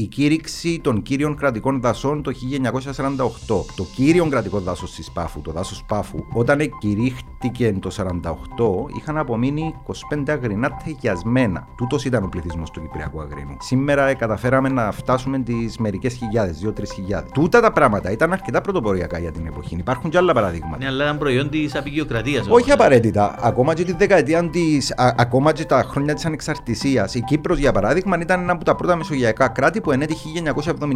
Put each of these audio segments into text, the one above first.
η κήρυξη των κύριων κρατικών δασών το 1948. Το κύριο κρατικό δάσος της Πάφου, το δάσος Πάφου, όταν κηρύχτηκε το 1948, είχαν απομείνει 25 αγρινά τεγιασμένα. Τούτος ήταν ο πληθυσμός του Κυπριακού Αγρίνου. Σήμερα καταφέραμε να φτάσουμε τις μερικές χιλιάδες, 2-3 χιλιάδες. Τούτα τα πράγματα ήταν αρκετά πρωτοποριακά για την εποχή. Υπάρχουν και άλλα παραδείγματα. Ναι, αλλά ήταν προϊόν της απεικιοκρατίας. Όχι απαραίτητα. Ακόμα και τη δεκαετία της, ακόμα και τα χρόνια της ανεξαρτησίας. Η Κύπρος, για παράδειγμα, ήταν ένα από τα πρώτα μεσογειακά κράτη που εν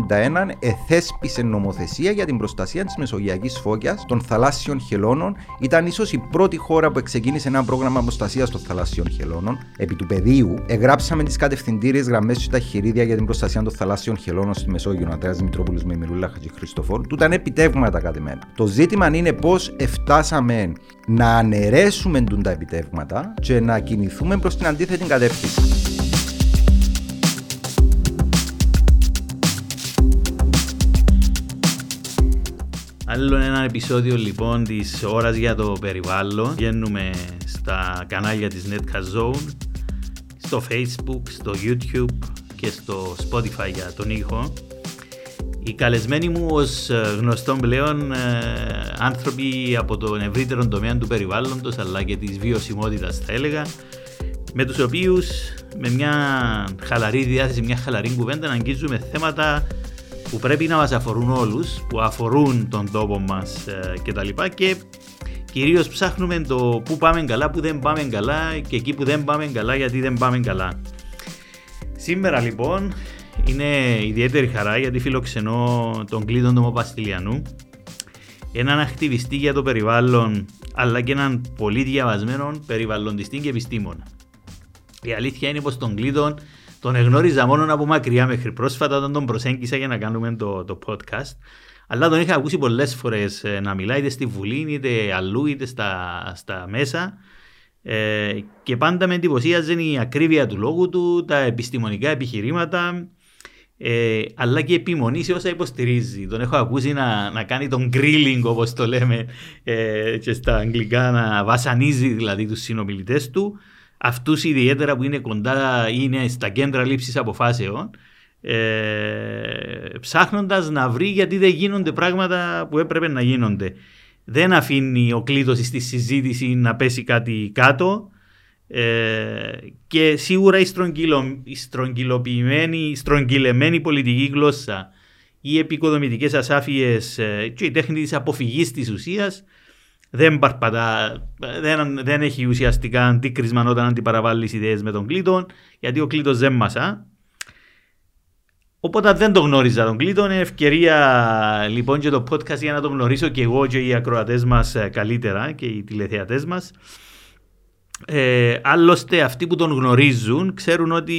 1971 εθέσπισε νομοθεσία για την προστασία της μεσογειακής φώκιας των θαλάσσιων χελώνων. Ήταν ίσως η πρώτη χώρα που ξεκίνησε ένα πρόγραμμα προστασίας των θαλάσσιων χελώνων. Επί του πεδίου, εγγράψαμε τις κατευθυντήριες γραμμές του τα χειρίδια για την προστασία των θαλάσσιων χελώνων στη Μεσόγειο. Αντρέα Μητρόπουλο με Μυρούλα Χατζηχρηστοφόρ. Του ήταν επιτεύγματα κατημένα. Το ζήτημα είναι πώς εφτάσαμε να αναιρέσουμε τα επιτεύγματα και να κινηθούμε προς την αντίθετη κατεύθυνση. Άλλο ένα επεισόδιο λοιπόν της ώρας για το περιβάλλον. Βγαίνουμε στα κανάλια της Netcast Zone, στο Facebook, στο YouTube και στο Spotify για τον ήχο. Οι καλεσμένοι μου ως ε, γνωστόν πλέον ε, άνθρωποι από τον ευρύτερο τομέα του περιβάλλοντος αλλά και της βιωσιμότητας θα έλεγα με τους οποίους με μια χαλαρή διάθεση, μια χαλαρή κουβέντα να αγγίζουμε θέματα που πρέπει να μας αφορούν όλους, που αφορούν τον τόπο μας ε, κτλ. Και, και κυρίως ψάχνουμε το που πάμε καλά, που δεν πάμε καλά και εκεί που δεν πάμε καλά γιατί δεν πάμε καλά. Σήμερα λοιπόν είναι ιδιαίτερη χαρά γιατί φιλοξενώ τον Κλήτον Παστιλιανού, έναν ακτιβιστή για το περιβάλλον αλλά και έναν πολύ διαβασμένο περιβαλλοντιστή και επιστήμονα. Η αλήθεια είναι πως τον Κλήτον τον εγνώριζα μόνο από μακριά μέχρι πρόσφατα όταν τον προσέγγισα για να κάνουμε το, το podcast. Αλλά τον είχα ακούσει πολλές φορές ε, να μιλάει είτε στη Βουλή, είτε αλλού, είτε στα, στα μέσα. Ε, και πάντα με εντυπωσίαζε η ακρίβεια του λόγου του, τα επιστημονικά επιχειρήματα, ε, αλλά και η επιμονή σε όσα υποστηρίζει. Τον έχω ακούσει να, να κάνει τον grilling όπως το λέμε ε, και στα αγγλικά, να βασανίζει δηλαδή τους συνομιλητές του αυτούς ιδιαίτερα που είναι κοντά είναι στα κέντρα λήψης αποφάσεων ε, ψάχνοντας να βρει γιατί δεν γίνονται πράγματα που έπρεπε να γίνονται. Δεν αφήνει ο κλήτος στη συζήτηση να πέσει κάτι κάτω ε, και σίγουρα η, στρογγυλο, η στρογγυλοποιημένη, η στρογγυλεμένη πολιτική γλώσσα οι επικοδομητικές ασάφειες ε, και η τέχνη της αποφυγής της ουσίας δεν παρπατά, δεν, δεν έχει ουσιαστικά αντίκρισμα όταν αντιπαραβάλλεις ιδέες με τον Κλήτον, γιατί ο Κλήτον δεν μασά. Οπότε δεν το γνώριζα τον Κλήτον, είναι ευκαιρία λοιπόν και το podcast για να τον γνωρίσω και εγώ και οι ακροατές μας ε, καλύτερα και οι τηλεθεατές μας. Ε, άλλωστε αυτοί που τον γνωρίζουν ξέρουν ότι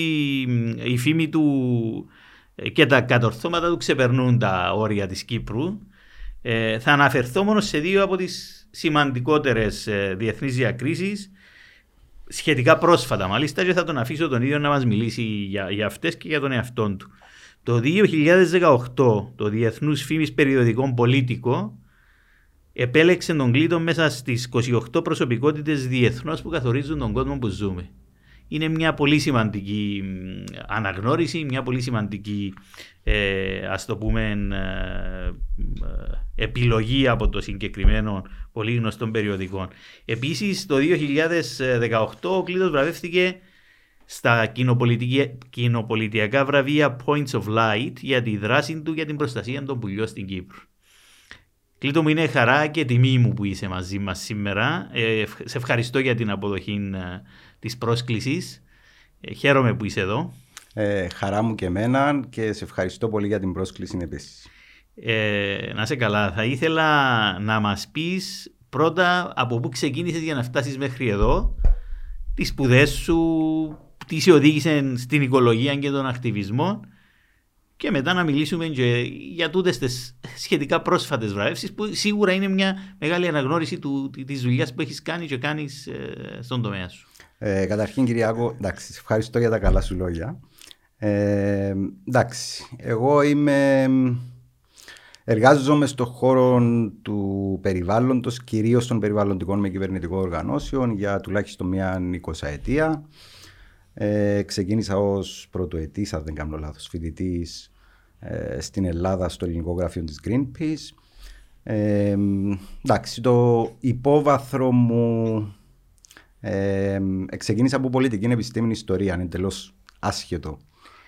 η φήμη του ε, και τα κατορθώματα του ξεπερνούν τα όρια της Κύπρου. Ε, θα αναφερθώ μόνο σε δύο από τις σημαντικότερες διεθνείς διακρίσεις σχετικά πρόσφατα μάλιστα και θα τον αφήσω τον ίδιο να μας μιλήσει για, για αυτές και για τον εαυτό του. Το 2018 το Διεθνούς Φήμης Περιοδικών Πολίτικο επέλεξε τον Κλήτον μέσα στις 28 προσωπικότητες διεθνώς που καθορίζουν τον κόσμο που ζούμε είναι μια πολύ σημαντική αναγνώριση, μια πολύ σημαντική ε, ας το πούμε ε, ε, επιλογή από το συγκεκριμένο πολύ γνωστό περιοδικό. Επίσης το 2018 ο Κλήτος βραβεύτηκε στα κοινοπολιτιακά βραβεία Points of Light για τη δράση του για την προστασία των πουλιών στην Κύπρο. Κλήτο μου είναι χαρά και τιμή μου που είσαι μαζί μας σήμερα. σε ευχαριστώ για την αποδοχή της πρόσκλησης. Ε, χαίρομαι που είσαι εδώ. Ε, χαρά μου και εμένα και σε ευχαριστώ πολύ για την πρόσκληση επίσης. Ε, να σε καλά. Θα ήθελα να μας πεις πρώτα από πού ξεκίνησες για να φτάσεις μέχρι εδώ, τις σπουδές σου, τι σε οδήγησε στην οικολογία και τον ακτιβισμό και μετά να μιλήσουμε και για τούτες τις σχετικά πρόσφατες βραβεύσεις που σίγουρα είναι μια μεγάλη αναγνώριση της δουλειάς που έχεις κάνει και κάνεις ε, στον τομέα σου. Ε, καταρχήν, Κυριάκο, εντάξει, ευχαριστώ για τα καλά σου λόγια. Ε, εντάξει, εγώ είμαι... Εργάζομαι στον χώρο του περιβάλλοντος, κυρίως των περιβαλλοντικών με κυβερνητικών οργανώσεων για τουλάχιστον μια εικοσαετία. Ε, ξεκίνησα ως πρωτοετής, αν δεν κάνω λάθος, φοιτητής ε, στην Ελλάδα στο ελληνικό γραφείο της Greenpeace. Ε, εντάξει, το υπόβαθρο μου ε, ξεκίνησα από πολιτική επιστήμη ιστορία, είναι εντελώς άσχετο.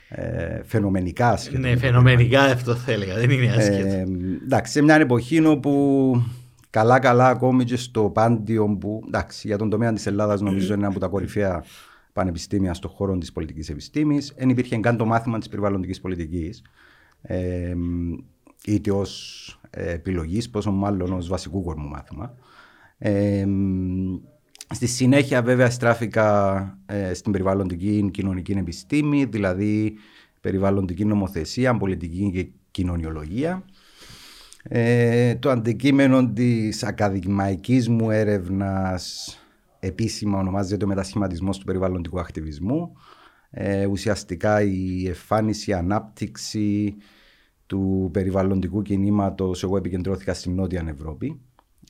Ε, φαινομενικά άσχετο. Ναι, φαινομενικά αυτό θα έλεγα, δεν είναι άσχετο. Ε, εντάξει, σε μια εποχή όπου καλά καλά ακόμη και στο πάντιο που εντάξει, για τον τομέα της Ελλάδας νομίζω είναι ένα από τα κορυφαία πανεπιστήμια στον χώρο της πολιτικής επιστήμης. Δεν υπήρχε καν το μάθημα της περιβαλλοντικής πολιτικής. Ε, είτε ως επιλογής, πόσο μάλλον ως βασικού κορμού μάθημα. Ε, στη συνέχεια βέβαια στράφηκα ε, στην περιβαλλοντική κοινωνική επιστήμη, δηλαδή περιβαλλοντική νομοθεσία, πολιτική και κοινωνιολογία. Ε, το αντικείμενο της ακαδημαϊκής μου έρευνας επίσημα ονομάζεται ο μετασχηματισμός του περιβαλλοντικού ακτιβισμού. Ε, ουσιαστικά η εμφάνιση, η ανάπτυξη του περιβαλλοντικού κινήματος εγώ επικεντρώθηκα στην Νότια Ευρώπη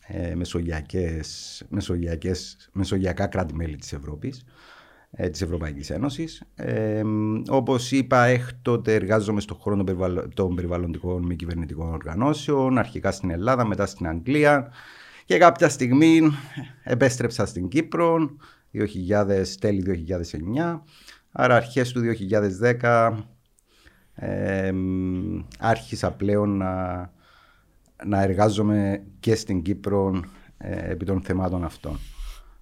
ε, μεσογειακές, μεσογειακές, μεσογειακά κράτη-μέλη της Ευρώπης ε, της Ευρωπαϊκής Ένωσης. Ε, όπως είπα, έκτοτε εργάζομαι στον χώρο των, περιβαλλοντικών μη κυβερνητικών οργανώσεων, αρχικά στην Ελλάδα, μετά στην Αγγλία και κάποια στιγμή επέστρεψα στην Κύπρο, 2000, τέλη 2009, άρα αρχές του 2010 ε, άρχισα πλέον να, να εργάζομαι και στην Κύπρο ε, επί των θεμάτων αυτών.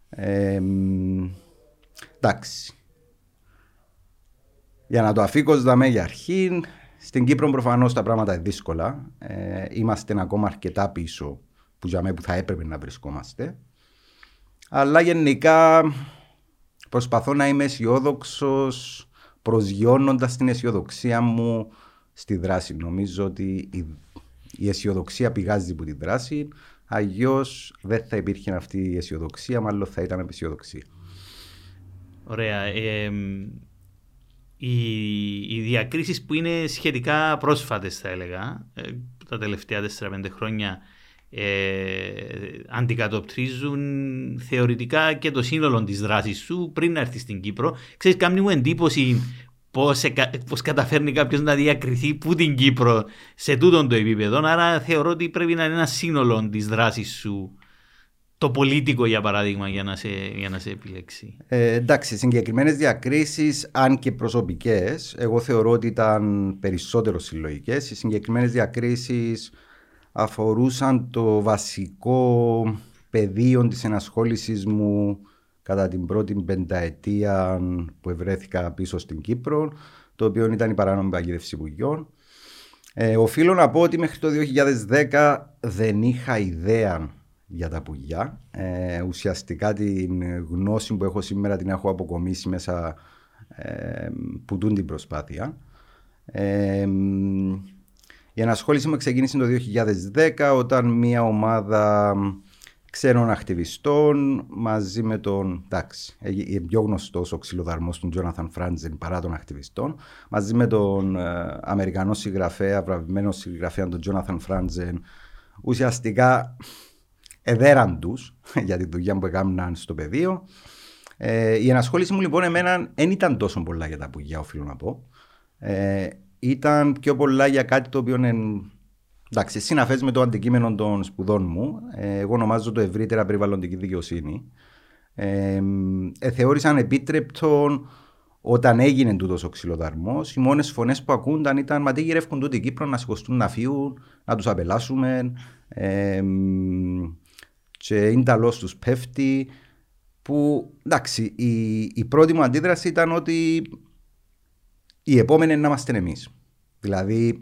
Ε, εντάξει. Για να το αφήκω δαμε για αρχή, στην Κύπρο προφανώς τα πράγματα είναι δύσκολα. Ε, είμαστε ακόμα αρκετά πίσω που για μένα που θα έπρεπε να βρισκόμαστε. Αλλά γενικά προσπαθώ να είμαι αισιόδοξος προσγειώνοντας την αισιοδοξία μου στη δράση. Νομίζω ότι η, αισιοδοξία πηγάζει από τη δράση, αλλιώς δεν θα υπήρχε αυτή η αισιοδοξία, μάλλον θα ήταν απεσιοδοξία. Ωραία. Ε, οι, οι διακρίσεις που είναι σχετικά πρόσφατες θα έλεγα, ε, τα τελευταία 4-5 χρόνια ε, αντικατοπτρίζουν θεωρητικά και το σύνολο της δράσης σου πριν να έρθεις στην Κύπρο. Ξέρεις, κάνει μου εντύπωση πώς, πώς καταφέρνει κάποιος να διακριθεί που την Κύπρο σε τούτον το επίπεδο. Άρα θεωρώ ότι πρέπει να είναι ένα σύνολο της δράσης σου το πολίτικο για παράδειγμα για να σε, για να σε επιλέξει. Ε, εντάξει, συγκεκριμένες διακρίσεις, αν και προσωπικές, εγώ θεωρώ ότι ήταν περισσότερο συλλογικές. Οι συγκεκριμένες διακρίσεις αφορούσαν το βασικό πεδίο της ενασχόλησης μου κατά την πρώτη πενταετία που ευρέθηκα πίσω στην Κύπρο, το οποίο ήταν η παράνομη παγίδευση πουλιών. Ε, οφείλω να πω ότι μέχρι το 2010 δεν είχα ιδέα για τα πουλιά. Ε, ουσιαστικά την γνώση που έχω σήμερα την έχω αποκομίσει μέσα ε, που τούν την προσπάθεια. Ε, η ενασχόληση μου ξεκίνησε το 2010 όταν μια ομάδα ξένων ακτιβιστών μαζί με τον. Εντάξει, είναι πιο γνωστός ο ξυλοδαρμός του Τζόναθαν Φράντζεν παρά των ακτιβιστών. Μαζί με τον ε, Αμερικανό συγγραφέα, βραβευμένο συγγραφέα τον Τζόναθαν Φράντζεν, ουσιαστικά εδέραν τους για τη δουλειά που έκαναν στο πεδίο. Ε, η ενασχόληση μου λοιπόν εμένα δεν ήταν τόσο πολλά για τα πουλιά, οφείλω να πω. Ε, ήταν πιο πολλά για κάτι το οποίο είναι εντάξει, συναφές με το αντικείμενο των σπουδών μου. Ε, εγώ ονομάζω το ευρύτερα περιβαλλοντική δικαιοσύνη. Ε, ε, θεώρησαν επίτρεπτο όταν έγινε τούτος ο ξυλοδαρμός, οι μόνες φωνές που ακούνταν ήταν Μα τι γυρεύουν τούτοι Κύπρο να σηκωστούν να φύγουν, να τους απελάσουμε. Ε, και είναι ταλός τους πέφτει. Που εντάξει, η, η πρώτη μου αντίδραση ήταν ότι η επόμενη είναι να είμαστε εμείς. Δηλαδή,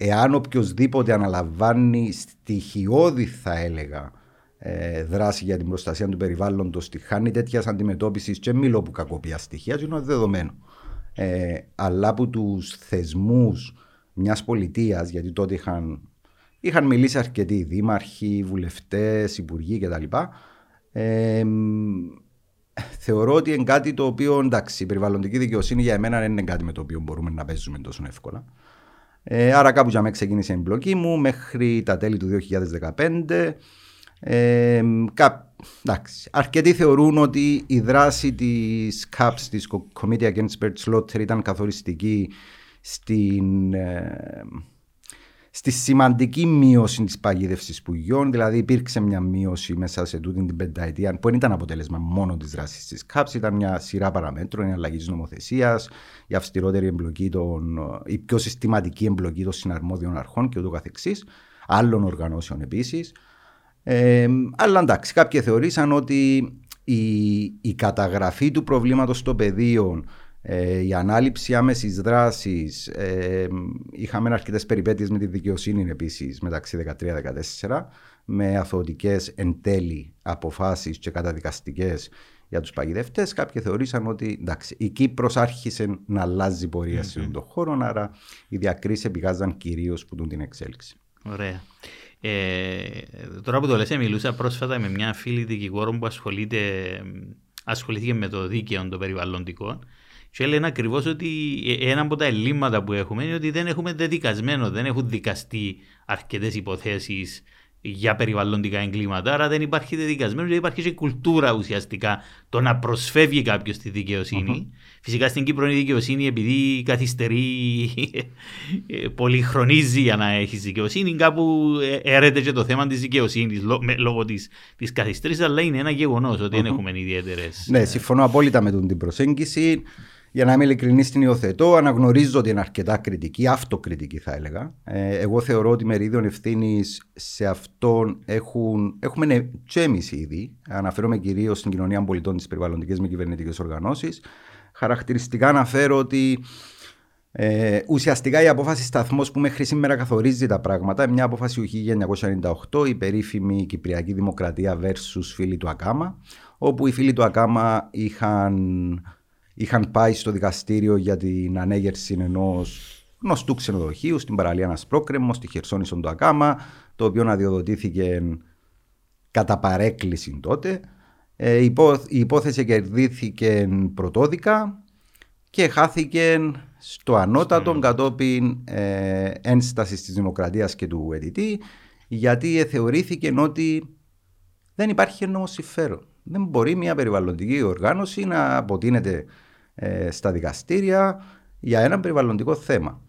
εάν οποιοδήποτε αναλαμβάνει στοιχειώδη, θα έλεγα, ε, δράση για την προστασία του περιβάλλοντος, τη χάνει τέτοιας αντιμετώπισης και μιλώ που κακοπία στοιχεία, είναι δεδομένο. Ε, αλλά από τους θεσμούς μιας πολιτείας, γιατί τότε είχαν, είχαν μιλήσει αρκετοί δήμαρχοι, βουλευτές, υπουργοί κτλ. Ε, θεωρώ ότι είναι κάτι το οποίο εντάξει, η περιβαλλοντική δικαιοσύνη για εμένα δεν είναι κάτι με το οποίο μπορούμε να παίζουμε τόσο εύκολα. Ε, άρα κάπου για μένα ξεκίνησε η εμπλοκή μου μέχρι τα τέλη του 2015. Ε, κά, εντάξει, αρκετοί θεωρούν ότι η δράση της CAPS, της Committee Against Bird Slaughter ήταν καθοριστική στην, ε, στη σημαντική μείωση της παγίδευσης πουλιών. Δηλαδή, υπήρξε μια μείωση μέσα σε τούτη την πενταετία που δεν ήταν αποτέλεσμα μόνο της δράσης της ΚΑΠΣ, ήταν μια σειρά παραμέτρων, η αλλαγή της νομοθεσίας, η αυστηρότερη εμπλοκή, των, η πιο συστηματική εμπλοκή των συναρμόδιων αρχών και ούτω καθεξής, άλλων οργανώσεων επίσης. Ε, αλλά εντάξει, κάποιοι θεωρήσαν ότι η, η καταγραφή του προβλήματος στο πεδίο ε, η ανάληψη άμεσης δράσης. Ε, είχαμε αρκετές περιπέτειες με τη δικαιοσύνη επίσης μεταξύ 13-14 με αθωτικέ εν τέλει αποφάσεις και καταδικαστικές για τους παγιδευτές. Κάποιοι θεωρήσαν ότι εντάξει, η Κύπρος άρχισε να αλλάζει πορεία mm-hmm. σε αυτόν τον χώρο, άρα οι διακρίσεις επηγάζαν κυρίως που την εξέλιξη. Ωραία. Ε, τώρα που το λες, μιλούσα πρόσφατα με μια φίλη δικηγόρο που ασχολείται, ασχολήθηκε με το δίκαιο το περιβαλλοντικό και λένε ακριβώς ότι ε, ένα από τα ελλείμματα που έχουμε είναι ότι δεν έχουμε δεδικασμένο, δεν έχουν δικαστεί αρκετές υποθέσεις για περιβαλλοντικά εγκλήματα. Άρα δεν υπάρχει δεδικασμένο και υπάρχει και κουλτούρα ουσιαστικά το να προσφεύγει κάποιος στη δικαιοσυνη Φυσικά στην Κύπρο η δικαιοσύνη επειδή καθυστερεί, ε, πολυχρονίζει για να έχει δικαιοσύνη, κάπου ε, έρεται και το θέμα της δικαιοσύνης λόγω της καθυστέρησης, αλλά είναι ένα γεγονός ότι δεν έχουμε ιδιαίτερες. Ναι, συμφωνώ απόλυτα με την προσέγγιση. Για να είμαι ειλικρινής, την υιοθετώ. Αναγνωρίζω ότι είναι αρκετά κριτική, αυτοκριτική θα έλεγα. Ε, εγώ θεωρώ ότι μερίδιο ευθύνης σε αυτόν έχουν, έχουμε και εμεί ήδη. Αναφέρομαι κυρίως στην κοινωνία πολιτών, τις περιβαλλοντικές με κυβερνητικές οργανώσεις. Χαρακτηριστικά αναφέρω ότι ε, ουσιαστικά η απόφαση σταθμός που μέχρι σήμερα καθορίζει τα πράγματα, μια απόφαση του 1998, η περίφημη Κυπριακή Δημοκρατία versus φίλοι του Ακάμα, όπου οι φίλοι του Ακάμα είχαν είχαν πάει στο δικαστήριο για την ανέγερση ενός γνωστού ξενοδοχείου στην παραλία Ασπρόκρεμο, στη Χερσόνησο του Ακάμα, το οποίο αδειοδοτήθηκε κατά παρέκκληση τότε. Ε, η υπόθεση κερδίθηκε πρωτόδικα και χάθηκε στο ανώτατο κατόπιν ε, ένσταση της Δημοκρατίας και του ΕΔΙΤΗ γιατί θεωρήθηκε ότι δεν υπάρχει εννοώ συμφέρον. Δεν μπορεί μια περιβαλλοντική οργάνωση να αποτείνεται ε, στα δικαστήρια για ένα περιβαλλοντικό θέμα.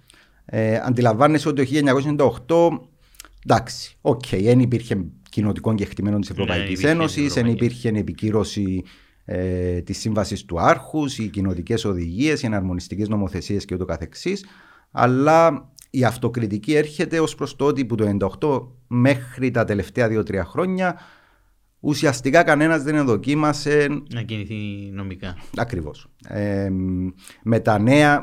Ε, αντιλαμβάνεσαι ότι το 1998 εντάξει, OK, okay, δεν υπήρχε κοινοτικό κεκτημένο της Ευρωπαϊκής ναι, Ένωσης, δεν υπήρχε επικύρωση ε, της σύμβασης του Άαρχους, οι κοινοτικές οδηγίες, οι εναρμονιστικές νομοθεσίες και ούτω καθεξής, αλλά η αυτοκριτική έρχεται ως προς το ότι που το 1998 μέχρι τα τελευταία 2-3 χρόνια ουσιαστικά κανένας δεν εδοκίμασε. Να κινηθεί νομικά. Ακριβώς. Ε, με,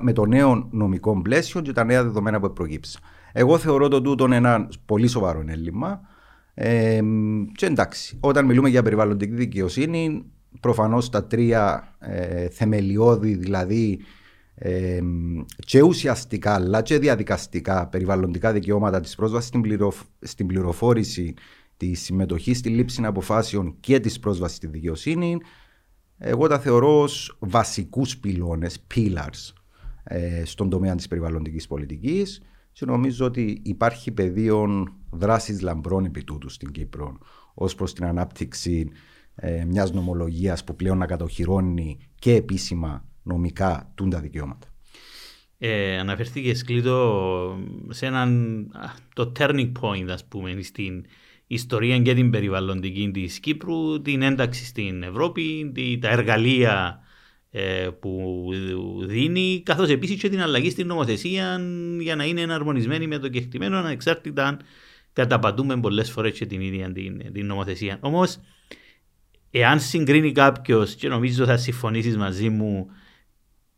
με το νέο νομικό πλαίσιο και τα νέα δεδομένα που προκύψαν. Εγώ θεωρώ το τούτο ένα πολύ σοβαρό έλλειμμα. Ε, και εντάξει, όταν μιλούμε για περιβαλλοντική δικαιοσύνη, προφανώς τα τρία ε, θεμελιώδη, δηλαδή ε, και ουσιαστικά αλλά και διαδικαστικά περιβαλλοντικά δικαιώματα της πρόσβασης στην, στην πληροφόρηση τη συμμετοχή στη λήψη αποφάσεων και της πρόσβασης στη δικαιοσύνη, εγώ τα θεωρώ ως βασικούς πυλώνες, pillars, ε, στον τομέα της περιβαλλοντικής πολιτικής. Και νομίζω ότι υπάρχει πεδίο δράσης λαμπρών επί τούτου στην Κύπρο ως προς την ανάπτυξη ε, μιας νομολογίας που πλέον να κατοχυρώνει και επίσημα νομικά τούντα δικαιώματα. Ε, αναφερθήκες Κλήτο σε έναν το turning point ας πούμε στην ιστορία και την περιβαλλοντική της Κύπρου, την ένταξη στην Ευρώπη, τα εργαλεία ε, που δίνει, καθώς επίσης και την αλλαγή στην νομοθεσία για να είναι εναρμονισμένη με το κεκτημένο ανεξάρτητα αν καταπατούμε πολλές φορές και την ίδια την, την νομοθεσία. Όμως, εάν συγκρίνει κάποιος, και νομίζω θα συμφωνήσεις μαζί μου,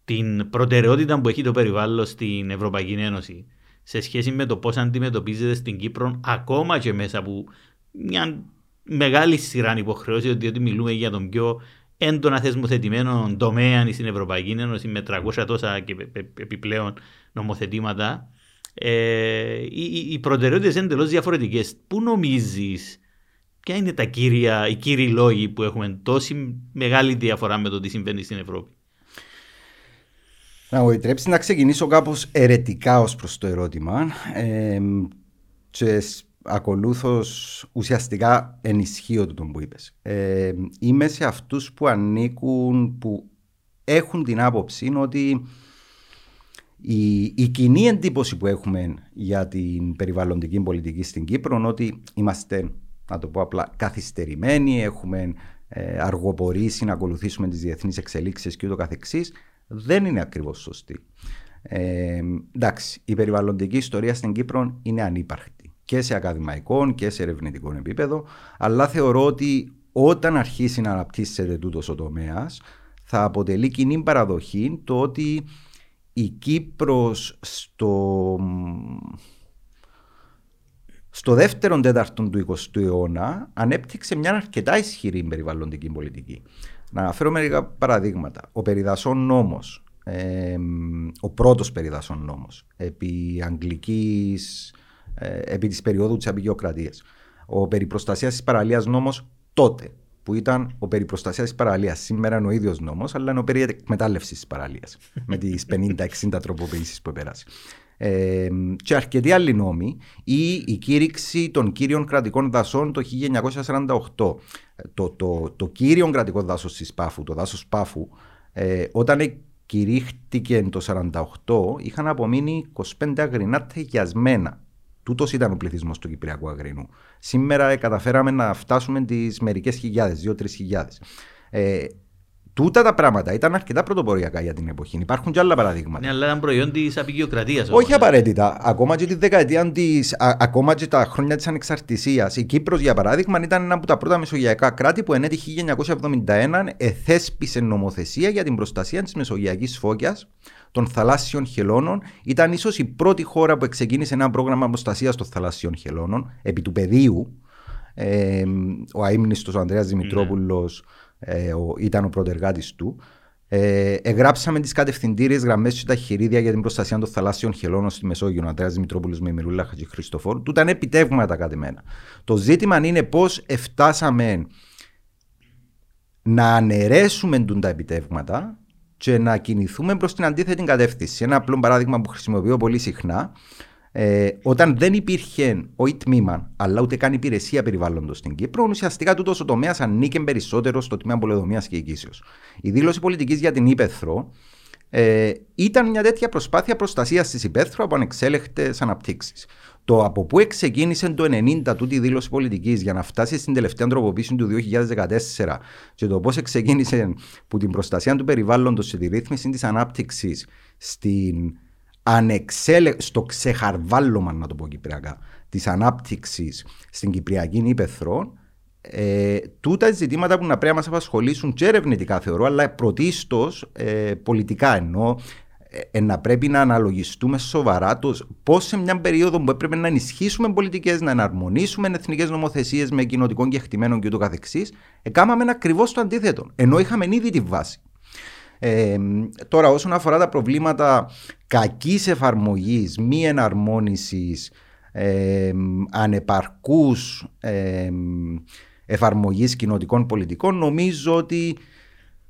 την προτεραιότητα που έχει το περιβάλλον στην Ευρωπαϊκή Ένωση σε σχέση με το πώς αντιμετωπίζεται στην Κύπρο, ακόμα και μέσα από μια μεγάλη σειρά υποχρεώσει, διότι μιλούμε για τον πιο έντονα θεσμοθετημένο τομέα στην Ευρωπαϊκή Ένωση με 300 τόσα και επιπλέον νομοθετήματα. Ε, οι, οι προτεραιότητες είναι εντελώς διαφορετικές. Πού νομίζεις, ποια είναι τα κύρια, οι κύριοι λόγοι που έχουμε τόση μεγάλη διαφορά με το τι συμβαίνει στην Ευρώπη; Να μου επιτρέψεις να ξεκινήσω κάπως ερετικά ως προς το ερώτημα ε, και ακολούθως ουσιαστικά ενισχύω το τον που είπες. Ε, είμαι σε αυτούς που ανήκουν, που έχουν την άποψη ότι η, η κοινή εντύπωση που έχουμε για την περιβαλλοντική πολιτική στην Κύπρο είναι ότι είμαστε, να το πω απλά, καθυστερημένοι, έχουμε ε, αργοπορήσει να ακολουθήσουμε τις διεθνείς εξελίξεις και ούτω καθεξής. Δεν είναι ακριβώς σωστή. Ε, εντάξει, η περιβαλλοντική ιστορία στην Κύπρο είναι ανύπαρκτη και σε ακαδημαϊκό και σε ερευνητικό επίπεδο, αλλά θεωρώ ότι όταν αρχίσει να αναπτύσσεται τούτος ο τομέας, θα αποτελεί κοινή παραδοχή το ότι η Κύπρος στο, στο δεύτερο τέταρτο του 20ου αιώνα ανέπτυξε μια αρκετά ισχυρή περιβαλλοντική πολιτική. Να αναφέρω μερικά παραδείγματα. Ο Περιδασόν νόμος, ε, ο πρώτος Περιδασόν νόμος, επί Αγγλικής, ε, επί της περίοδου της Απικιοκρατίας. Ο περιπροστασίας της παραλίας νόμος τότε, που ήταν ο περί προστασία της παραλίας. Σήμερα είναι ο ίδιος νόμος, αλλά είναι ο περί εκμετάλλευσης της παραλίας. με τις 50-60 τροποποιήσεις που επέρασε. Ε, και αρκετοί άλλοι νόμοι ή η κήρυξη των κύριων κρατικών δασών το 1948. Το, το, το κύριο κρατικό δάσος της Πάφου, το δάσος Πάφου, ε, όταν κηρύχτηκε το 1948, είχαν απομείνει 25 αγρινά τεγιασμένα Τούτος ήταν ο πληθυσμός του Κυπριακού Αγρίνου. Σήμερα ε, καταφέραμε να φτάσουμε τις μερικές χιλιάδες, δύο-τρεις χιλιάδες. Ε, τούτα τα πράγματα ήταν αρκετά πρωτοποριακά για την εποχή. Υπάρχουν και άλλα παραδείγματα. Ναι, αλλά ήταν προϊόν της απεικιοκρατίας. Όχι απαραίτητα. Ακόμα και τη δεκαετία της, ακόμα και τα χρόνια της ανεξαρτησίας. Η Κύπρος, για παράδειγμα, ήταν ένα από τα πρώτα μεσογειακά κράτη που εν 1971 εθέσπισε νομοθεσία για την προστασία της μεσογειακής φώκιας των θαλάσσιων χελώνων. Ήταν ίσως η πρώτη χώρα που ξεκίνησε ένα πρόγραμμα προστασίας των θαλάσσιων χελώνων επί του πεδίου. Ε, ο αείμνηστος ο Ανδρέας Δημητρόπουλος ε, ο, ήταν ο πρωτεργάτης του. Ε, εγγράψαμε τις κατευθυντήριες γραμμές και τα χειρίδια για την προστασία των θαλάσσιων χελώνων στη Μεσόγειο. Ο Αντρέα Δημητρόπουλος με η Μερούλα Χατζηχριστοφόρου. Του ήταν επιτεύγματα κατεμένα. Το ζήτημα είναι πώς εφτάσαμε να αναιρέσουμε τα επιτεύγματα και να κινηθούμε προς την αντίθετη κατεύθυνση. Ένα απλό παράδειγμα που χρησιμοποιώ πολύ συχνά. Ε, όταν δεν υπήρχε όχι τμήμα, αλλά ούτε καν υπηρεσία περιβάλλοντος στην Κύπρο, ουσιαστικά τούτος ο τομέας ανήκε περισσότερο στο τμήμα πολεοδομίας και οικήσεως. Η δήλωση πολιτικής για την Ήπεθρο ε, ήταν μια τέτοια προσπάθεια προστασίας της Ήπεθρο από ανεξέλεκτε αναπτύξεις. Το από πού ξεκίνησε το 1990 τούτη δήλωση πολιτικής για να φτάσει στην τελευταία τροποποίηση του 2014 και το πώς ξεκίνησε που την προστασία του περιβάλλοντος σε τη ρύθμιση της ανάπτυξης στην ανεξέλε... στο ξεχαρβάλλωμα, να το πω κυπριακά, της ανάπτυξης στην Κυπριακή Ήπεθρο, ε, τούτα ζητήματα που να πρέπει να μας απασχολήσουν και ερευνητικά θεωρώ, αλλά πρωτίστως ε, πολιτικά εννοώ ε, να πρέπει να αναλογιστούμε σοβαρά το πώς σε μια περίοδο που έπρεπε να ενισχύσουμε πολιτικές, να εναρμονίσουμε εθνικές νομοθεσίες με κοινοτικών και χτυμένων και ούτω έκαναμε ακριβώς το αντίθετο. Ενώ είχαμε ήδη τη βάση. Ε, τώρα, όσον αφορά τα προβλήματα κακής εφαρμογής, μη εναρμόνισης, ε, ανεπαρκούς ε, εφαρμογής κοινοτικών πολιτικών, νομίζω ότι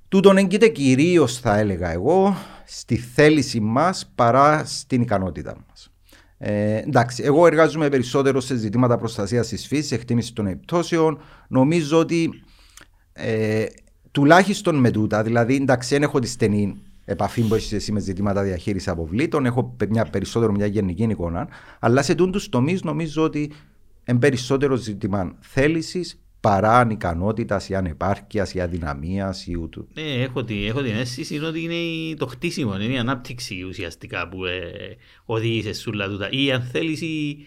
τούτον έγκυται κυρίως, θα έλεγα εγώ, στη θέληση μας παρά στην ικανότητα μας. Ε, εντάξει, εγώ εργάζομαι περισσότερο σε ζητήματα προστασίας της φύσης, εκτίμησης των επιπτώσεων. Νομίζω ότι ε, τουλάχιστον με τούτα, δηλαδή εντάξει, δεν έχω τη στενή επαφή που έχεις εσύ με ζητήματα διαχείρισης αποβλήτων, έχω μια, περισσότερο μια γενική εικόνα, αλλά σε τούτους τομείς νομίζω ότι είναι περισσότερο ζήτημα θέλησης παρά ανικανότητα ή ανεπάρκειας ή αδυναμίας ή ούτου. Ναι, έχω, την, έχω την αίσθηση ότι είναι το χτίσιμο, είναι η ανάπτυξη ουσιαστικά που ε, οδήγησε σε όλα τούτα. Ή αν θέλεις η,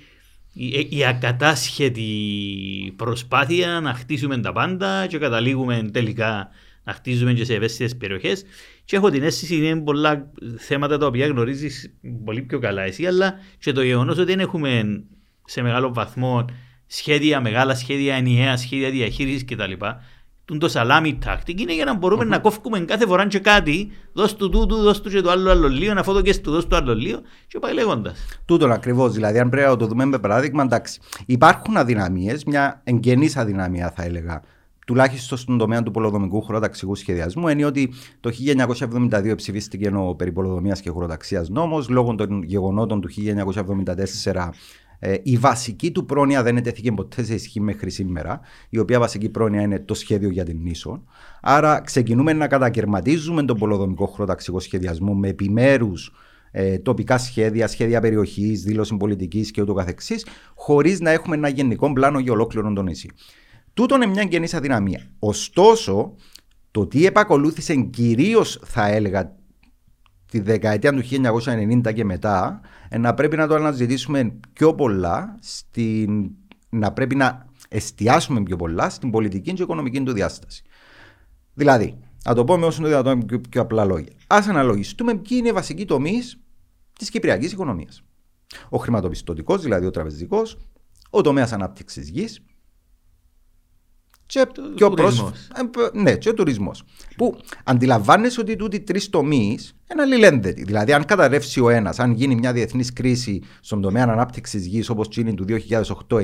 η, η, ακατάσχετη προσπάθεια να χτίσουμε τα πάντα και καταλήγουμε τελικά να χτίζουμε και σε ευαίσθητες περιοχές. Και έχω την αίσθηση ότι είναι πολλά θέματα τα οποία γνωρίζεις πολύ πιο καλά εσύ, αλλά και το γεγονός ότι δεν έχουμε σε μεγάλο βαθμό σχέδια, μεγάλα σχέδια, ενιαία σχέδια διαχείρισης κτλ. Τον το σαλάμι τάκτικ είναι για να μπορούμε να κόφουμε κάθε φορά και κάτι, δώσ' του τούτου, δώσ' του και το άλλο άλλο λίγο, να φώτο και στο δώσ' του άλλο λίγο και πάει λέγοντας. Τούτο ακριβώς. Δηλαδή, αν πρέπει να το δούμε με παράδειγμα, εντάξει, υπάρχουν αδυναμίες, μια εγγενής αδυναμία θα έλεγα, τουλάχιστον στον τομέα του πολεοδομικού χωροταξικού σχεδιασμού, είναι ότι το 1972 ψηφίστηκε ο περί και χωροταξίας νόμος, λόγω των γεγονότων του 1974 ε, η βασική του πρόνοια δεν ετέθηκε ποτέ σε ισχύ μέχρι σήμερα, η οποία βασική πρόνοια είναι το σχέδιο για την νήσο. Άρα ξεκινούμε να κατακαιρματίζουμε τον πολεοδομικό χωροταξικό σχεδιασμό με επιμέρους ε, τοπικά σχέδια, σχέδια περιοχής, δήλωση πολιτικής και ούτω καθεξής, χωρίς να έχουμε ένα γενικό πλάνο για ολόκληρο το νησί. Τούτο είναι μια γενή αδυναμία. Ωστόσο, το τι επακολούθησε κυρίως, θα έλεγα, τη δεκαετία του 1990 και μετά, ε, να πρέπει να το αναζητήσουμε πιο πολλά, στην, να πρέπει να εστιάσουμε πιο πολλά στην πολιτική και οικονομική του διάσταση. Δηλαδή, να το πω με όσο το δυνατόν πιο, πιο απλά λόγια. Α αναλογιστούμε ποιοι είναι οι βασικοί τομείς της κυπριακής οικονομίας. Ο χρηματοπιστωτικός, δηλαδή ο τραπεζικός, ο τομέας ανάπτυξης γης, και, και ο πρόσφ... Ε, ναι, και ο τουρισμός. Που αντιλαμβάνεσαι ότι τούτοι τρεις τομείς είναι αλληλένδετοι. Δηλαδή, αν καταρρεύσει ο ένας, αν γίνει μια διεθνής κρίση στον τομέα ανάπτυξης γης όπως γίνει του 2008-2009,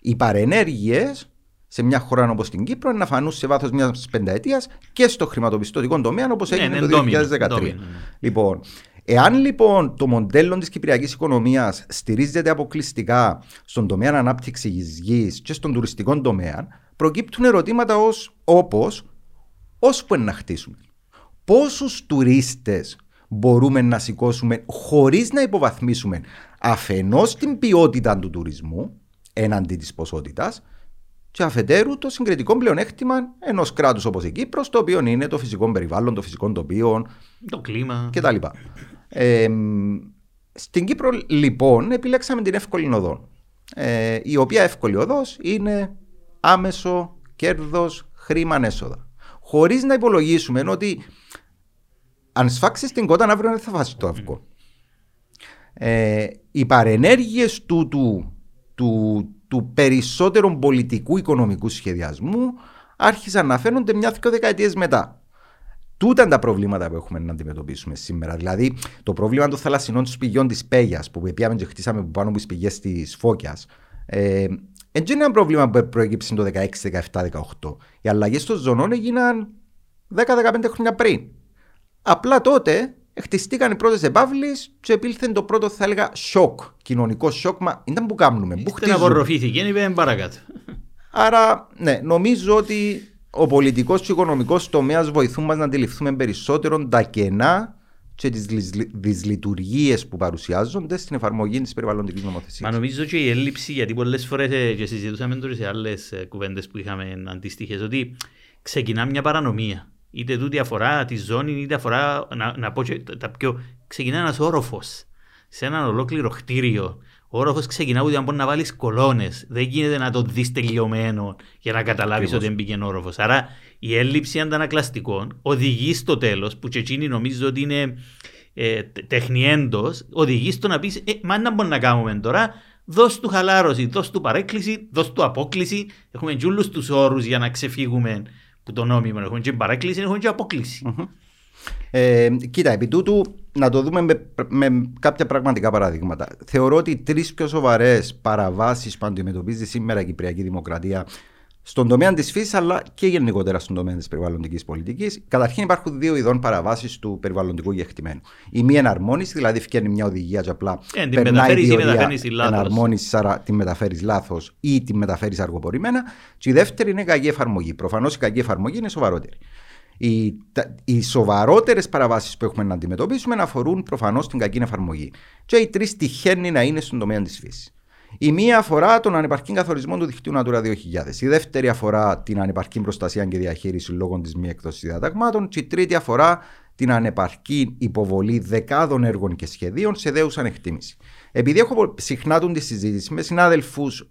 οι παρενέργειες σε μια χώρα όπως την Κύπρο να φανούν σε βάθος μιας πενταετίας και στο χρηματοπιστωτικό τομέα όπως ναι, έγινε ναι, το 2013. Ναι. Λοιπόν, Εάν λοιπόν το μοντέλο της κυπριακής οικονομίας στηρίζεται αποκλειστικά στον τομέα ανάπτυξης γης και στον τουριστικό τομέα, προκύπτουν ερωτήματα ως, όπως που να χτίσουμε. Πόσους τουρίστες μπορούμε να σηκώσουμε χωρίς να υποβαθμίσουμε αφενός την ποιότητα του τουρισμού έναντι της ποσότητας και αφετέρου το συγκριτικό πλεονέκτημα ενός κράτους όπως η Κύπρος, το οποίο είναι το φυσικό περιβάλλον, το φυσικό τοπίο, το κλίμα κτλ. Ε, στην Κύπρο, λοιπόν, επιλέξαμε την εύκολη οδό. Ε, η οποία εύκολη οδός είναι άμεσο κέρδος, χρήμα έσοδα. Χωρίς να υπολογίσουμε ότι αν σφάξεις την κότα αύριο δεν θα βάσει το αυγό. Ε, οι παρενέργειες του, του, του, του περισσότερου πολιτικού οικονομικού σχεδιασμού άρχισαν να φαίνονται μια-δυο δεκαετίες μετά. Τούτα είναι τα προβλήματα που έχουμε να αντιμετωπίσουμε σήμερα. Δηλαδή, το πρόβλημα των θαλασσινών του πηγών της Πέγιας, που πήγαμε και χτίσαμε πάνω από τις πηγέ της Φώκιας, ε, δεν είναι ένα πρόβλημα που προέκυψε το 16, 17, 18. Οι αλλαγές των ζωνών έγιναν 10-15 χρόνια πριν. Απλά τότε χτιστήκαν οι πρώτες επαύλει και επήλθε το πρώτο, θα έλεγα, σοκ. Κοινωνικό σοκ. Μα ήταν που κάνουμε. Που χτίζουμε. απορροφήθηκε, είπε παρακάτω. Άρα, ναι, νομίζω ότι ο πολιτικός και οικονομικός τομέας βοηθούν μας να αντιληφθούμε περισσότερο τα κενά και τις δυσλειτουργίες που παρουσιάζονται στην εφαρμογή της περιβαλλοντικής νομοθεσίας. Μα νομίζω και η έλλειψη, γιατί πολλές φορές ε, και συζητούσαμε τώρα σε άλλες κουβέντες που είχαμε αντίστοιχες, ότι ξεκινά μια παρανομία. Είτε τούτη αφορά τη ζώνη, είτε αφορά. Να, να πω και τα πιο. Ξεκινά ένας όροφος σε ένα ολόκληρο κτίριο. Ο όροφος ξεκινά ότι αν μπορεί να βάλεις κολόνες. Δεν γίνεται να το δεις τελειωμένο για να καταλάβεις ότι μπήκε όροφος. Άρα η έλλειψη αντανακλαστικών οδηγεί στο τέλος, που και εκείνοι νομίζω ότι είναι ε, τεχνιέντος, οδηγεί στο να πεις: ε, Μα να μπορούμε να κάνουμε τώρα, δώσ' του χαλάρωση, δώσ' του παρέκκληση, δώσ' του απόκληση. Έχουμε τζούλους τους όρους για να ξεφύγουμε που το νόμιμο. Έχουμε και παρέκκληση, έχουμε και αποκληση Ε, κοίτα, επί τούτου να το δούμε με, με κάποια πραγματικά παραδείγματα. Θεωρώ ότι τρεις πιο σοβαρές παραβάσεις που αντιμετωπίζει σήμερα η Κυπριακή Δημοκρατία στον τομέα της φύσης, αλλά και γενικότερα στον τομέα της περιβαλλοντικής πολιτικής. Καταρχήν, υπάρχουν δύο ειδών παραβάσεις του περιβαλλοντικού γεχτημένου. Η μία εναρμόνιση, δηλαδή φτιάχνει μια οδηγία και απλά ε, περνάει τη εναρμόνισης, άρα τη μεταφέρεις λάθος ή τη μεταφέρεις αργοπορημένα. Και η δεύτερη είναι η κακή εφαρμογή. Προφανώς η κακή εφαρμογή είναι σοβαρότερη. Οι, οι σοβαρότερες παραβάσεις που έχουμε να αντιμετωπίσουμε αφορούν προφανώς την κακή εφαρμογή. Και οι τρεις τυχαίνει να είναι στον τομέα της φύσης. Η μία αφορά τον ανεπαρκή καθορισμό του δικτύου Natura 2000. Η δεύτερη αφορά την ανεπαρκή προστασία και διαχείριση λόγω της μη έκδοσης διαταγμάτων. Και η τρίτη αφορά την ανεπαρκή υποβολή δεκάδων έργων και σχεδίων σε δέουσα εκτίμηση. Επειδή έχω συχνά τη συζήτηση με συνάδελφους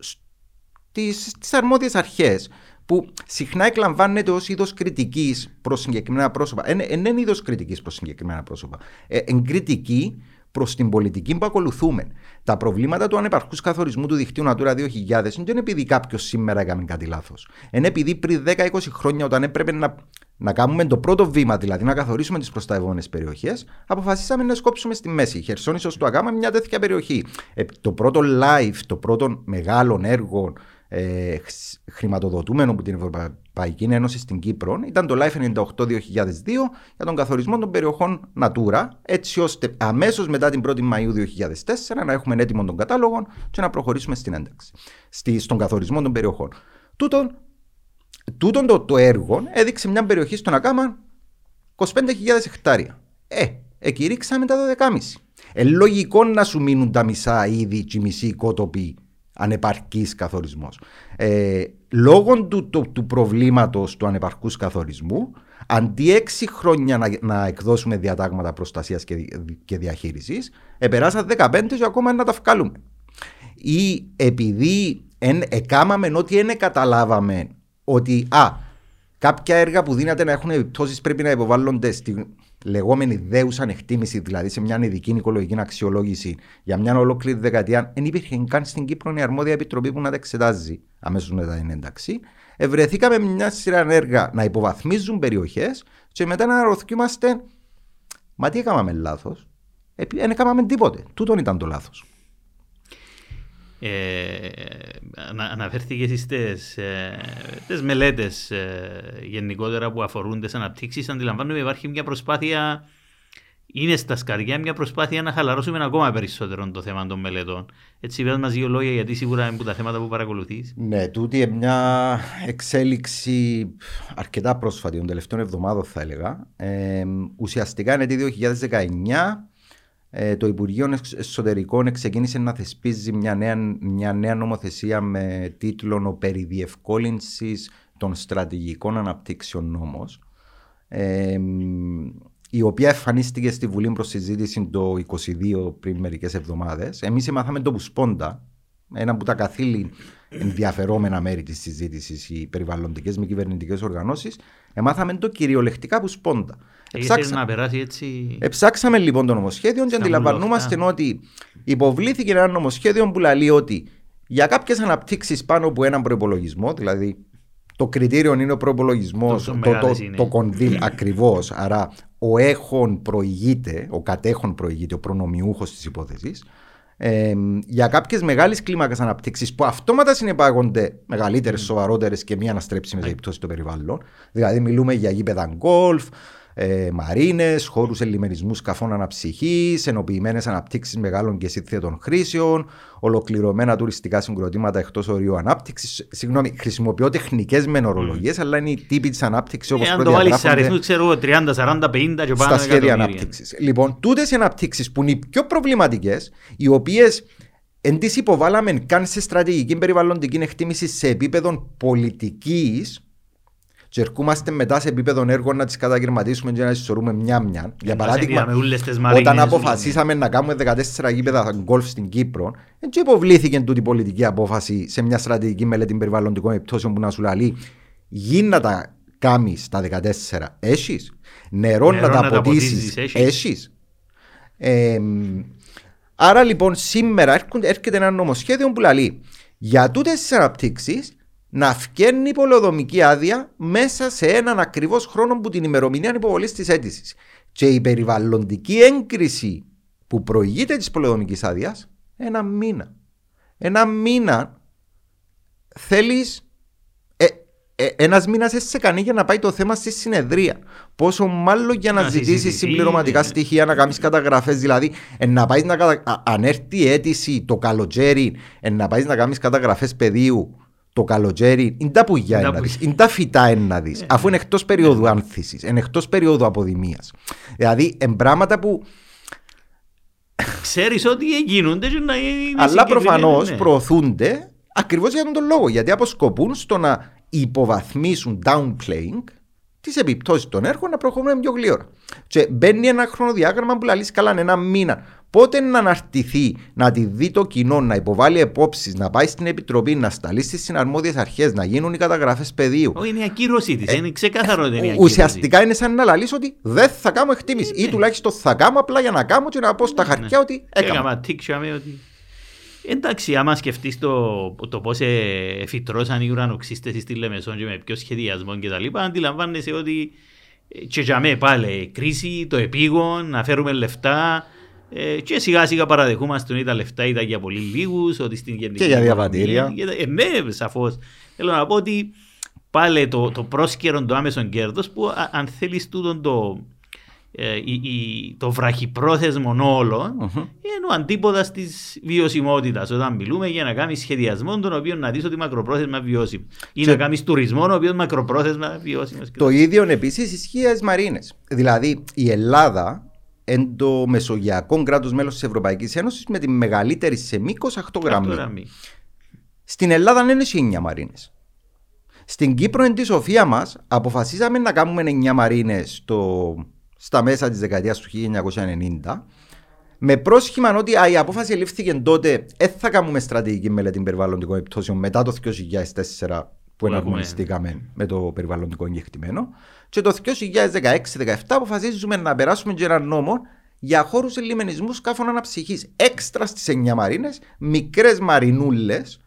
στις αρμόδιες αρχές, που συχνά εκλαμβάνεται ως είδος κριτικής προς συγκεκριμένα πρόσωπα. Δεν είναι είδος κριτικής προς συγκεκριμένα πρόσωπα. Ε, εν κριτική προς την πολιτική που ακολουθούμε. Τα προβλήματα του ανεπαρκούς καθορισμού του δικτύου Natura 2000 δεν είναι επειδή κάποιος σήμερα έκανε κάτι λάθος. Είναι επειδή πριν 10-20 χρόνια, όταν έπρεπε να, να κάνουμε το πρώτο βήμα, δηλαδή να καθορίσουμε τις προστατευόμενες περιοχές, αποφασίσαμε να σκόψουμε στη μέση. Η Χερσόνησος του Αγάμα μια τέτοια περιοχή. Ε, το πρώτο live, το πρώτο μεγάλο έργο ε, χρηματοδοτούμενο από την Ευρωπαϊκή Ένωση στην Κύπρο ήταν το Life 98-2002 για τον καθορισμό των περιοχών Natura, έτσι ώστε αμέσως μετά την 1η Μαου 2004 να έχουμε έτοιμο τον κατάλογο και να προχωρήσουμε στην ένταξη, στη, στον καθορισμό των περιοχών. Τούτον, τούτον το, το έργο έδειξε μια περιοχή στον Ακάμα 25.000 εκτάρια. Ε, εκηρύξαμε τα 12,5. Ε, λογικό να σου μείνουν τα μισά είδη και οι μισοί οικότοποι ανεπαρκής καθορισμός. Ε, λόγω του, του, του προβλήματος του ανεπαρκούς καθορισμού, αντί έξι χρόνια να, να εκδώσουμε διατάγματα προστασίας και, και διαχείρισης, επεράσαν 15 και ακόμα να τα βγάλουμε. Ή επειδή εν, εκάμαμε ότι δεν καταλάβαμε ότι α, κάποια έργα που δύναται να έχουν επιπτώσεις πρέπει να υποβάλλονται στη λεγόμενη δέουσα εκτίμηση, δηλαδή σε μια ειδική οικολογική αξιολόγηση για μια ολόκληρη δεκαετία, δεν υπήρχε καν στην Κύπρο η αρμόδια επιτροπή που να τα εξετάζει αμέσως μετά την ένταξη. Ευρεθήκαμε μια σειρά έργα να υποβαθμίζουν περιοχές και μετά να αναρωτιόμαστε, μα τι έκαναμε λάθος; Δεν έκαναμε τίποτε. Τούτον ήταν το λάθος. Ε, αναφέρθηκε στις ε, μελέτες ε, γενικότερα που αφορούν τις αναπτύξεις αντιλαμβάνομαι υπάρχει μια προσπάθεια είναι στα σκαριά μια προσπάθεια να χαλαρώσουμε ακόμα περισσότερο το θέμα των μελετών. Έτσι, πέρα μας δύο λόγια, γιατί σίγουρα είναι από τα θέματα που παρακολουθείς. Ναι, τούτη είναι μια εξέλιξη αρκετά πρόσφατη, των τελευταίων εβδομάδων θα έλεγα. Ε, ουσιαστικά είναι το 2019 ε, το Υπουργείο Εσωτερικών ξεκίνησε να θεσπίζει μια νέα, μια νέα νομοθεσία με τίτλο «Ο περί διευκόλυνσης των στρατηγικών αναπτύξεων νόμος» ε, η οποία εμφανίστηκε στη Βουλή προς συζήτηση το 2022 πριν μερικές εβδομάδες. Εμείς μάθαμε το Πουσπόντα, ένα από τα καθήλυν ενδιαφερόμενα μέρη της συζήτησης, οι περιβαλλοντικές μη κυβερνητικές οργανώσεις, εμάθαμε το κυριολεκτικά Πουσπόντα. Εψάξα... να περάσει έτσι... Εψάξαμε λοιπόν το νομοσχέδιο και αντιλαμβανόμαστε ότι υποβλήθηκε ένα νομοσχέδιο που λέει ότι για κάποιες αναπτύξεις πάνω από έναν προπολογισμό, δηλαδή το κριτήριο είναι ο προπολογισμό, το, το, το, το κονδύλ ακριβώς. Άρα ο έχων προηγείται, ο κατέχων προηγείται, ο προνομιούχος της υπόθεσης. Ε, για κάποιες μεγάλες κλίμακες αναπτύξεις που αυτόματα συνεπάγονται μεγαλύτερες, σοβαρότερες και μη αναστρέψιμες επιπτώσεις στο περιβάλλον. Δηλαδή, μιλούμε για γήπεδα γκολφ, ε, μαρίνες, χώρους ελιμερισμού σκαφών αναψυχής, ενοποιημένες αναπτύξεις μεγάλων και σύνθετων χρήσεων, ολοκληρωμένα τουριστικά συγκροτήματα εκτός ορίου ανάπτυξης. Συγγνώμη, χρησιμοποιώ τεχνικές μεν ορολογίε, mm. αλλά είναι οι τύποι της ανάπτυξης όπως ε, Αν το βάλεις σε αριθμούς, ξέρω 30, 40, 50 και πάνω. Στα σχέδια ανάπτυξης. Λοιπόν, τούτες οι αναπτύξεις που είναι οι πιο προβληματικές, οι οποίες εν τις υποβάλαμε καν σε στρατηγική περιβαλλοντική εκτίμηση σε επίπεδο πολιτικής, και ερχόμαστε μετά σε επίπεδο έργων να τις καταγερματίσουμε και να τις σωρούμε μια-μια. Για παράδειγμα, όταν αποφασίσαμε να κάνουμε 14 γήπεδα γκολφ στην Κύπρο, έτσι υποβλήθηκε τούτη πολιτική απόφαση σε μια στρατηγική μελέτη περιβαλλοντικών επιπτώσεων που να σου λέει γίνα τα κάνει στα 14 έχεις, νερό, να τα αποτίσει έχεις. άρα λοιπόν σήμερα έρχεται ένα νομοσχέδιο που λέει για τούτες τις αναπτύξεις να φκένει πολεοδομική άδεια μέσα σε έναν ακριβώς χρόνο που την ημερομηνία υποβολής της αίτησης. Και η περιβαλλοντική έγκριση που προηγείται της πολεοδομικής άδειας, ένα μήνα. Ένα μήνα θέλεις. Ε, ε, ένας μήνας σε κανεί για να πάει το θέμα στη συνεδρία. Πόσο μάλλον για να, να ζητήσεις συμπληρωματικά στοιχεία, να κάνεις καταγραφές. Δηλαδή, ε, να πάεις να κατα... αν έρθει η αίτηση το καλοκαίρι, ε, να πάεις να κάνεις καταγραφές πεδίου το καλοκαίρι είναι τα πουλιά να δεις, είναι τα φυτά να δεις, ε, αφού είναι εκτός περίοδου ε. άνθησης, είναι εκτός περίοδου αποδημίας. Δηλαδή, είναι πράγματα που... Ξέρεις ότι γίνονται και να είναι Αλλά προφανώς ναι. προωθούνται ακριβώς για τον λόγο, γιατί αποσκοπούν στο να υποβαθμίσουν downplaying τις επιπτώσεις των έργων να προχωρούν πιο γλύωρα. Και μπαίνει ένα χρονοδιάγραμμα που λέει καλά ένα μήνα Πότε να αναρτηθεί, να τη δει το κοινό, να υποβάλει επόψεις, να πάει στην επιτροπή, να σταλεί στις συναρμόδιες αρχές, να γίνουν οι καταγραφές πεδίου. Όχι, είναι η ακύρωσή της. Ε, είναι ξεκάθαρο ότι είναι η ακύρωση. Ουσιαστικά είναι σαν να λαλείς ότι δεν θα κάνω εκτίμηση. Ε, ή ναι. τουλάχιστον θα κάνω απλά για να κάνω και να πω στα ναι, χαρτιά ναι. ότι έκανα. ότι. Εντάξει, άμα σκεφτείς το, το πώς εφητρώσαν οι ουρανοξύστες στη Λεμεσόν και με ποιο σχεδιασμό κτλ., αντιλαμβάνεσαι ότι. Ε, και για μέ πάλι κρίση, το επίγον, να φέρουμε λεφτά, ε, και σιγά σιγά παραδεχόμαστε ότι τα λεφτά ήταν για πολύ λίγους, ότι στην γενική. Και για διαβατήρια. Ε, ναι, σαφώς. Θέλω να πω ότι πάλι το, το πρόσκαιρο το άμεσο κέρδος που α, αν θέλεις τούτο το, ε, η, η, το βραχυπρόθεσμο όλο uh-huh. είναι ο αντίποδα τη βιωσιμότητας. Όταν μιλούμε για να κάνεις σχεδιασμό, τον οποίο να δεις ότι μακροπρόθεσμα βιώσιμος. Ή και... να κάνεις τουρισμό, ο οποίος μακροπρόθεσμα βιώσιμος. Το ίδιο επίσης ισχύει στι μαρίνες. Δηλαδή η Ελλάδα εν το μεσογειακό κράτος μέλος της Ευρωπαϊκής Ένωσης με τη μεγαλύτερη σε μήκος ακτογραμμή. Ακτογραμμή. Στην Ελλάδα δεν είναι 9 μαρίνες. Στην Κύπρο, εν τη σοφία μας, αποφασίσαμε να κάνουμε 9 μαρίνες στα μέσα της δεκαετίας του 1990. Με πρόσχημα ότι α, η απόφαση λήφθηκε τότε, δεν θα κάνουμε στρατηγική μελέτη περιβαλλοντικών επιπτώσεων μετά το 2004 που εναρμονιστήκαμε με το περιβαλλοντικό εγκεκτημένο. Και το 2016-2017 αποφασίζουμε να περάσουμε και έναν νόμο για χώρους ελιμενισμού σκάφων αναψυχής. Έξτρα στις 9 μαρίνες, μικρές μαρινούλες,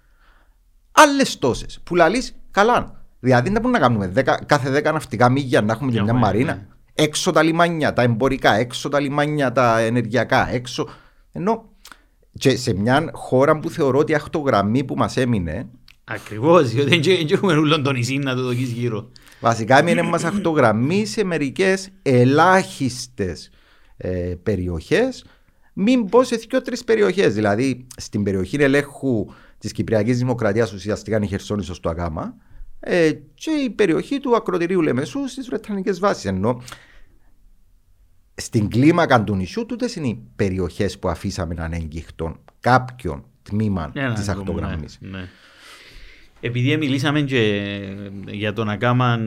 άλλες τόσες. Που λαλείς καλά. Δηλαδή δεν μπορούμε να κάνουμε 10, κάθε 10 ναυτικά μίλια να έχουμε και μια μαρίνα. Ναι. Έξω τα λιμάνια, τα εμπορικά, έξω τα λιμάνια, τα ενεργειακά, έξω. Ενώ και σε μια χώρα που θεωρώ ότι η αχτογραμμή που μας έμεινε. Ακριβώς, διότι δεν έχουμε όλο τον νησί να το δοκίσει γύρω. Βασικά έμεινε μας αχτογραμμή σε μερικές ελάχιστες ε, περιοχές. Μην πω σε δύο-τρει περιοχές. Δηλαδή στην περιοχή ελέγχου της Κυπριακής Δημοκρατίας ουσιαστικά είναι η Χερσόνησο του Αγάμα ε, και η περιοχή του ακροτηρίου Λεμεσού στις Βρετανικές βάσεις. Ενώ στην κλίμακα του νησιού τούτες είναι οι περιοχές που αφήσαμε να ανέγγιχτον κάποιον τμήμα yeah, της ακτογραμμή. Ναι, ναι. Επειδή μιλήσαμε και για το να κάνουμε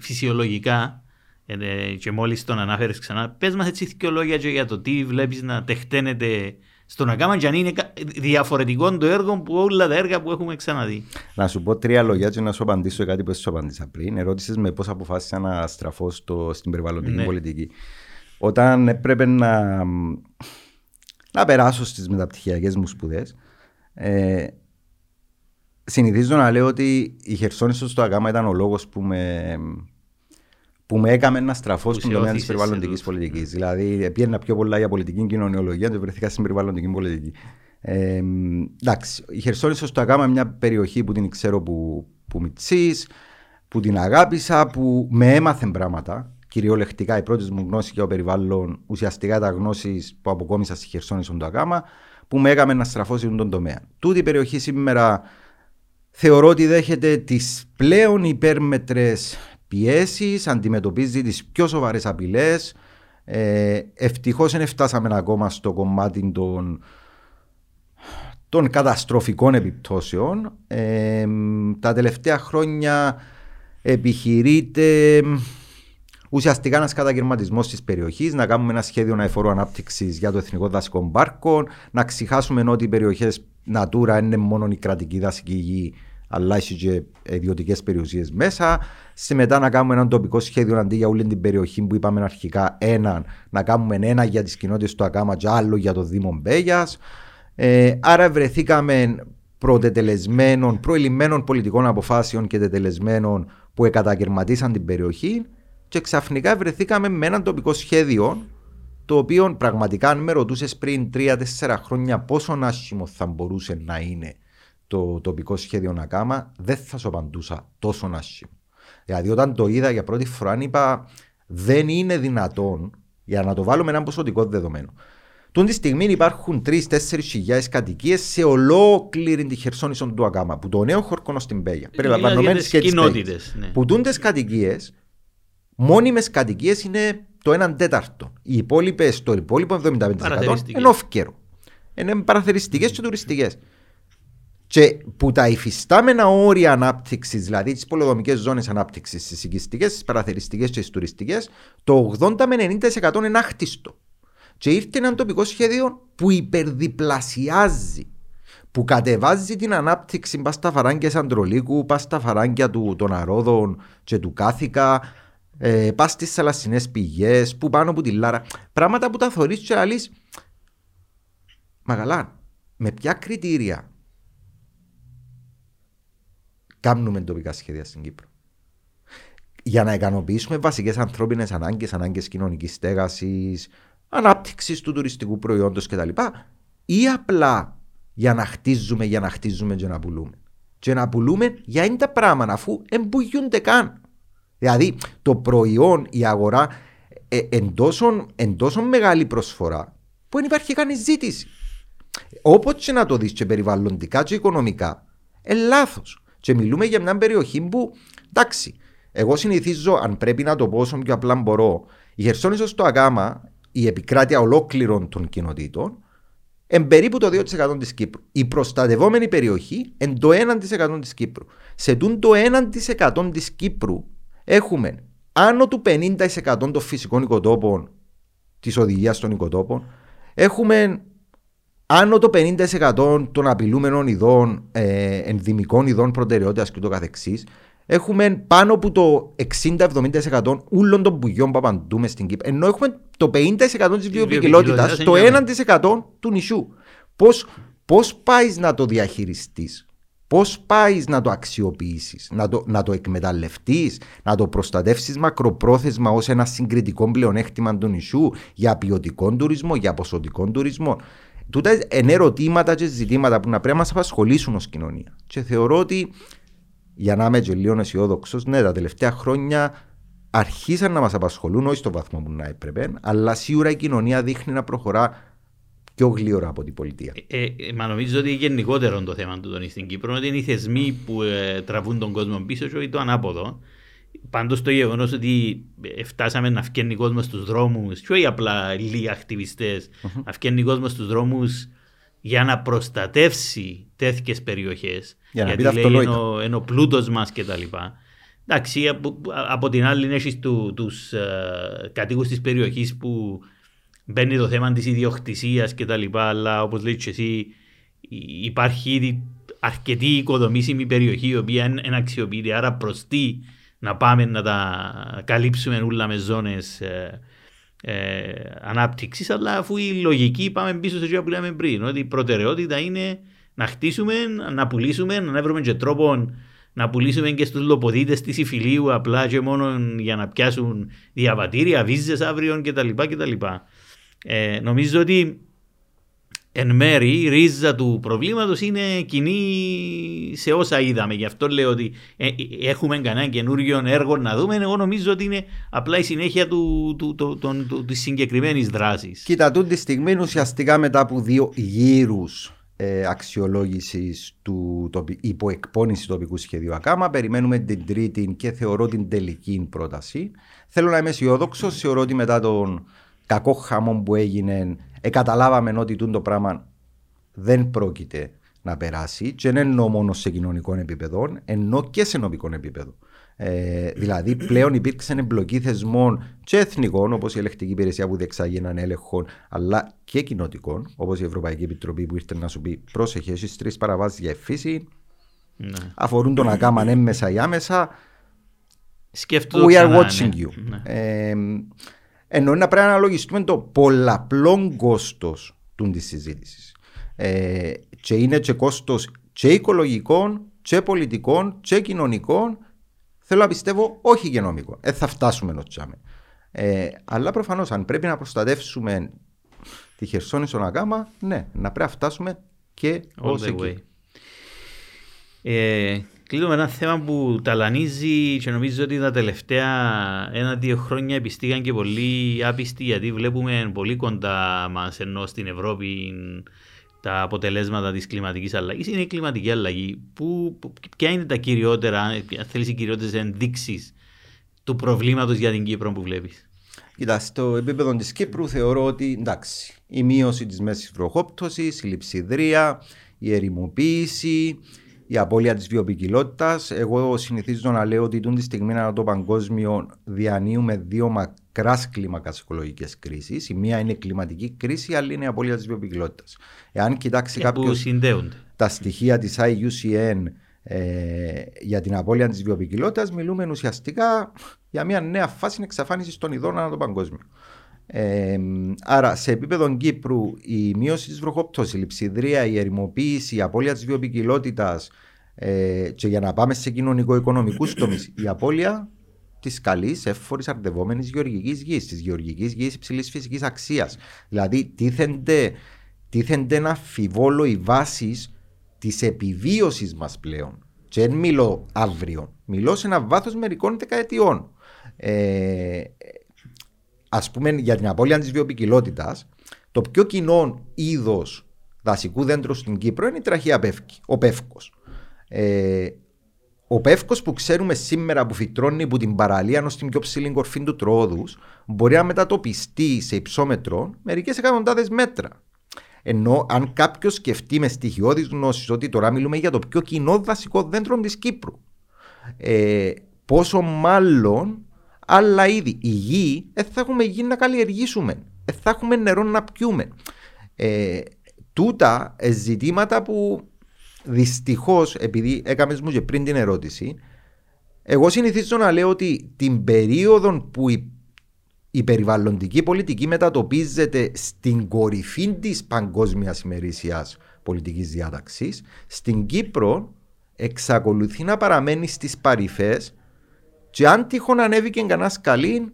φυσιολογικά ε, και μόλις τον ανάφερες ξανά, πες μας έτσι δύο λόγια για το τι βλέπεις να τεχταίνεται στο να κάνουμε και αν είναι διαφορετικό το έργο που όλα τα έργα που έχουμε ξαναδεί. Να σου πω τρία λόγια και να σου απαντήσω κάτι που σου απαντήσα πριν. Ερώτησες με πώς αποφάσισα να στραφώ στο, στην περιβαλλοντική ναι. πολιτική. Όταν έπρεπε να, να περάσω στις μεταπτυχιακές μου σπουδές, ε, συνηθίζω να λέω ότι η Χερσόνησος στο Αγάμα ήταν ο λόγος που με που με έκαμε να στραφώ στον τομέα της περιβαλλοντικής πολιτικής. Ναι. Δηλαδή, πήγαινα πιο πολλά για πολιτική κοινωνιολογία και βρεθήκα στην περιβαλλοντική πολιτική. Ε, εντάξει, η Χερσόνησος στο Αγάμα είναι μια περιοχή που την ξέρω που, που μητσής, που την αγάπησα, που με έμαθε πράγματα. Κυριολεκτικά, οι πρώτες μου γνώσεις για το περιβάλλον, ουσιαστικά τα γνώσεις που αποκόμισα στη Χερσόνησο στο Αγάμα, που με έκαμε να στραφώ σε τον τομέα. Τούτη η περιοχή σήμερα θεωρώ ότι δέχεται τις πλέον υπέρμετρες πιέσεις, αντιμετωπίζει τις πιο σοβαρές απειλές. Ε, Ευτυχώς δεν φτάσαμε ακόμα στο κομμάτι των, των καταστροφικών επιπτώσεων. Ε, τα τελευταία χρόνια επιχειρείται ουσιαστικά ένας καταγερματισμό της περιοχής, να κάνουμε ένα σχέδιο αεφορού ανάπτυξης για το Εθνικό Δασικό Πάρκο, να ξεχάσουμε ότι οι περιοχές Natura είναι μόνο η κρατική δασική γη αλλά έχει και ιδιωτικές περιουσίες μέσα. Σε μετά να κάνουμε ένα τοπικό σχέδιο αντί για όλη την περιοχή που είπαμε αρχικά έναν, να κάνουμε ένα για τις κοινότητες του Ακάμα και άλλο για το Δήμο Μπέγιας. Ε, άρα βρεθήκαμε προτετελεσμένων, προηλημένων πολιτικών αποφάσεων και τετελεσμένων που εκατακαιρματίσαν την περιοχή και ξαφνικά βρεθήκαμε με ένα τοπικό σχέδιο το οποίο πραγματικά αν με ρωτούσες πριν 3-4 χρόνια πόσο άσχημο θα μπορούσε να είναι το τοπικό σχέδιο να κάμα, δεν θα σου απαντούσα τόσο άσχημο. Δηλαδή, όταν το είδα για πρώτη φορά, είπα δεν είναι δυνατόν για να το βάλουμε ένα ποσοτικό δεδομένο. Τον τη στιγμή υπάρχουν 3-4 χιλιάδες κατοικίες σε ολόκληρη τη χερσόνησο του Ακάμα, που το νέο χορκόνο στην Πέγια. Περιλαμβανομένε και τι ναι. Που τούντες κατοικίες, μόνιμες κατοικίες είναι το 1 τέταρτο. Οι υπόλοιπες, το υπόλοιπο 75% είναι όφκερο. Είναι παραθεριστικές και τουριστικές. Και που τα υφιστάμενα όρια ανάπτυξης, δηλαδή τις πολεοδομικές ζώνες ανάπτυξης, τις οικιστικές, τις παραθεριστικές και τις τουριστικές, το 80 με 90% είναι άχτιστο. Και ήρθε ένα τοπικό σχέδιο που υπερδιπλασιάζει, που κατεβάζει την ανάπτυξη πας στα φαράγγια Αντρολίκου, πας στα φαράγγια του, των Αρόδων και του Κάθικα, ε, πας στις θαλασσινές πηγές, που πάνω από τη Λάρα. Πράγματα που τα θεωρείς και λαλεί. Μα με ποια κριτήρια κάνουμε τοπικά σχέδια στην Κύπρο; Για να ικανοποιήσουμε βασικές ανθρώπινες ανάγκες, ανάγκες κοινωνικής στέγασης, ανάπτυξης του τουριστικού προϊόντος κτλ. Ή απλά για να χτίζουμε, για να χτίζουμε και να πουλούμε. Και να πουλούμε για είναι τα πράγματα αφού εμπογιούνται καν. Δηλαδή το προϊόν, η αγορά ε, εν, τόσο, μεγάλη προσφορά που δεν υπάρχει καν ζήτηση. Όπως και να το δεις και περιβαλλοντικά και οικονομικά, είναι λάθος. Και μιλούμε για μια περιοχή που, εντάξει, εγώ συνηθίζω, αν πρέπει να το πω όσο πιο απλά μπορώ, Η Χερσόνησο στο Ακάμα, η επικράτεια ολόκληρων των κοινοτήτων, εν περίπου το 2% της Κύπρου. Η προστατευόμενη περιοχή εν το 1% της Κύπρου. Σε τούν το 1% της Κύπρου έχουμε άνω του 50% των φυσικών οικοτόπων της οδηγίας των οικοτόπων. Έχουμε άνω το 50% των απειλούμενων ειδών, ε, ενδυμικών ειδών προτεραιότητας και το καθεξής. Έχουμε πάνω από το 60-70% όλων των πουλιών που απαντούμε στην Κύπρο. Ενώ έχουμε το 50% της βιοποικιλότητα, το 1% του νησιού. Πώς πάεις να το διαχειριστείς, Πώς πάεις να το αξιοποιήσεις, να το, να το εκμεταλλευτείς, να το προστατεύσεις μακροπρόθεσμα ως ένα συγκριτικό πλεονέκτημα του νησιού για ποιοτικό τουρισμό, για ποσοτικό τουρισμό. Τούτα είναι ερωτήματα και ζητήματα που να πρέπει να μας απασχολήσουν ως κοινωνία. Και θεωρώ ότι για να είμαι και λίγο αισιόδοξος, ναι, τα τελευταία χρόνια αρχίσαν να μας απασχολούν, όχι στο βαθμό που να έπρεπε, αλλά σίγουρα η κοινωνία δείχνει να προχωρά πιο γλύωρα από την πολιτεία. Ε, ε, μα νομίζω ότι γενικότερο το θέμα του τον στην Κύπρο ότι είναι οι θεσμοί που ε, τραβούν τον κόσμο πίσω και το ανάποδο. Πάντως το γεγονός ότι φτάσαμε να φκένει κόσμο στους δρόμους, και όχι απλά λίγοι ακτιβιστές, mm-hmm. να φκένει κόσμο στους δρόμους για να προστατεύσει τέτοιες περιοχές. Για γιατί λέει είναι ο, είναι ο πλούτος μας κτλ. Εντάξει, από, από την άλλη έχεις του uh, κατοίκους της περιοχής που μπαίνει το θέμα της ιδιοκτησίας κτλ. Αλλά όπως λέει και εσύ, υπάρχει ήδη αρκετή οικοδομήσιμη περιοχή η οποία είναι αξιοποιητή. Άρα προς τι να πάμε να τα καλύψουμε όλα με ζώνες ε, ε, ανάπτυξης, αλλά αφού η λογική πάμε πίσω σε αυτό που λέμε πριν, ότι η προτεραιότητα είναι να χτίσουμε, να πουλήσουμε, να βρούμε και τρόπο να πουλήσουμε και στους λοποδίτες της Ιφιλίου απλά και μόνο για να πιάσουν διαβατήρια, βίζες αύριο κτλ. κτλ. Ε, νομίζω ότι εν μέρη η ρίζα του προβλήματος είναι κοινή σε όσα είδαμε. Γι' αυτό λέω ότι ε, ε, έχουμε κανένα καινούριο έργο να δούμε. Εγώ νομίζω ότι είναι απλά η συνέχεια του, του, του, του, του της συγκεκριμένης δράσης. Κοίτα, τούτη στιγμή ουσιαστικά μετά από δύο γύρους ε, αξιολόγησης του υποεκπώνηση τοπικού σχεδίου ΑΚΑΜΑ. Περιμένουμε την τρίτη και θεωρώ την τελική πρόταση. Θέλω να είμαι αισιόδοξος. Θεωρώ ότι μετά τον κακό χαμό που έγινε, εκαταλάβαμε ότι το πράγμα δεν πρόκειται να περάσει και δεν εννοώ μόνο σε κοινωνικό επίπεδο, ενώ και σε νομικό επίπεδο. Ε, δηλαδή, πλέον υπήρξε εμπλοκή θεσμών και εθνικών, όπως η ελεκτική υπηρεσία που διεξάγει έναν έλεγχο, αλλά και κοινοτικών, όπως η Ευρωπαϊκή Επιτροπή που ήρθε να σου πει: Πρόσεχε, έχεις τρεις παραβάσεις για εφήση. Ναι. Αφορούν τον ακάμαν έμμεσα ή άμεσα. Σκέφτομαι. We are watching ναι. you. Ναι. Ε, ενώ να πρέπει να αναλογιστούμε το πολλαπλό κόστος της συζήτησης. Ε, και είναι και κόστος και οικολογικών, και πολιτικών, και κοινωνικών. Θέλω να πιστεύω όχι γενομικό. Ε, θα φτάσουμε ενώ τσάμε. Ε, αλλά προφανώς αν πρέπει να προστατεύσουμε τη Χερσόνησο Ναγκάμα, ναι, να πρέπει να φτάσουμε και ω εκεί. Ε, Κλείνουμε ένα θέμα που ταλανίζει και νομίζω ότι τα τελευταία ένα-δύο χρόνια επιστήγαν και πολύ άπιστοι γιατί βλέπουμε πολύ κοντά μας ενώ στην Ευρώπη τα αποτελέσματα της κλιματικής αλλαγής. Είναι η κλιματική αλλαγή. Που, ποια είναι τα κυριότερα, αν θέλεις, οι κυριότερες ενδείξεις του προβλήματος για την Κύπρο που βλέπεις; Κοιτά, στο επίπεδο της Κύπρου θεωρώ ότι εντάξει, η μείωση της μέσης βροχόπτωσης, η λειψιδρία, η ερημοποίηση, η απώλεια της βιοπικιλότητα. Εγώ συνηθίζω να λέω ότι τούν τη στιγμή ανά το παγκόσμιο διανύουμε δύο μακράς κλίμακας οικολογικές κρίσεις. Η μία είναι η κλιματική κρίση, η άλλη είναι η απώλεια της βιοπικιλότητα. Εάν κοιτάξει κάποιος τα στοιχεία της IUCN ε, για την απώλεια της βιοπικιλότητα, μιλούμε ουσιαστικά για μια νέα φάση εξαφάνισης των ειδών ανά το παγκόσμιο. Ε, άρα, σε επίπεδο Κύπρου, η μείωση της βροχόπτωσης, η λειψιδρία, η ερημοποίηση, η απώλεια της βιοπικιλότητα ε, και για να πάμε σε κοινωνικο-οικονομικούς τομείς, η απώλεια της καλής, εύφορης, αρδευόμενη γεωργικής γης, της γεωργικής γης υψηλής φυσικής αξίας. Δηλαδή, τίθενται, τίθενται να αμφιβόλω οι βάσεις της επιβίωσης μας πλέον. Και δεν μιλώ αύριο, μιλώ σε ένα βάθος μερικών δεκαετιών. Ε, ας πούμε για την απώλεια της βιοπικιλότητας, το πιο κοινό είδος δασικού δέντρου στην Κύπρο είναι η τραχία πεύκη, ο πεύκος. Ε, ο πεύκος που ξέρουμε σήμερα που φυτρώνει από την παραλία ω την πιο ψηλή κορφή του τρόδους μπορεί να μετατοπιστεί σε υψόμετρο μερικές εκατοντάδες μέτρα. Ενώ αν κάποιος σκεφτεί με στοιχειώδη γνώση ότι τώρα μιλούμε για το πιο κοινό δασικό δέντρο της Κύπρου. Ε, πόσο μάλλον άλλα είδη. Η γη δεν θα έχουμε γη να καλλιεργήσουμε. Δεν θα έχουμε νερό να πιούμε. Ε, τούτα ε, ζητήματα που δυστυχώς, επειδή έκαμες μου και πριν την ερώτηση, εγώ συνηθίζω να λέω ότι την περίοδο που η, η περιβαλλοντική πολιτική μετατοπίζεται στην κορυφή της παγκόσμιας ημερήσιας πολιτικής διάταξης, στην Κύπρο εξακολουθεί να παραμένει στις παρυφές και αν τυχόν ανέβηκε κανένα σκαλί,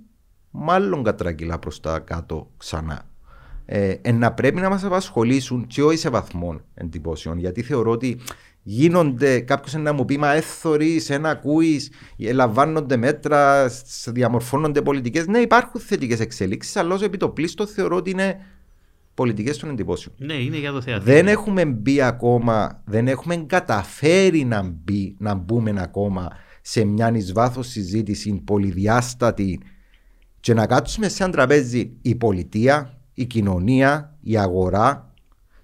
μάλλον κατρακυλά προς τα κάτω ξανά ε, να πρέπει να μας απασχολήσουν και όχι σε βαθμό εντυπώσεων. Γιατί θεωρώ ότι γίνονται, κάποιος να μου πει Μα έθωρει, ένα ακούεις, λαμβάνονται μέτρα, διαμορφώνονται πολιτικές. Ναι, υπάρχουν θετικές εξελίξεις, αλλά ω επιτοπλίστο θεωρώ ότι είναι πολιτικές των εντυπώσεων. Ναι, είναι για το θέατρο. Δεν έχουμε μπει ακόμα, δεν έχουμε καταφέρει να, μπει, να μπούμε ακόμα σε μια εις βάθος συζήτηση πολυδιάστατη και να κάτσουμε σε ένα τραπέζι η πολιτεία, η κοινωνία, η αγορά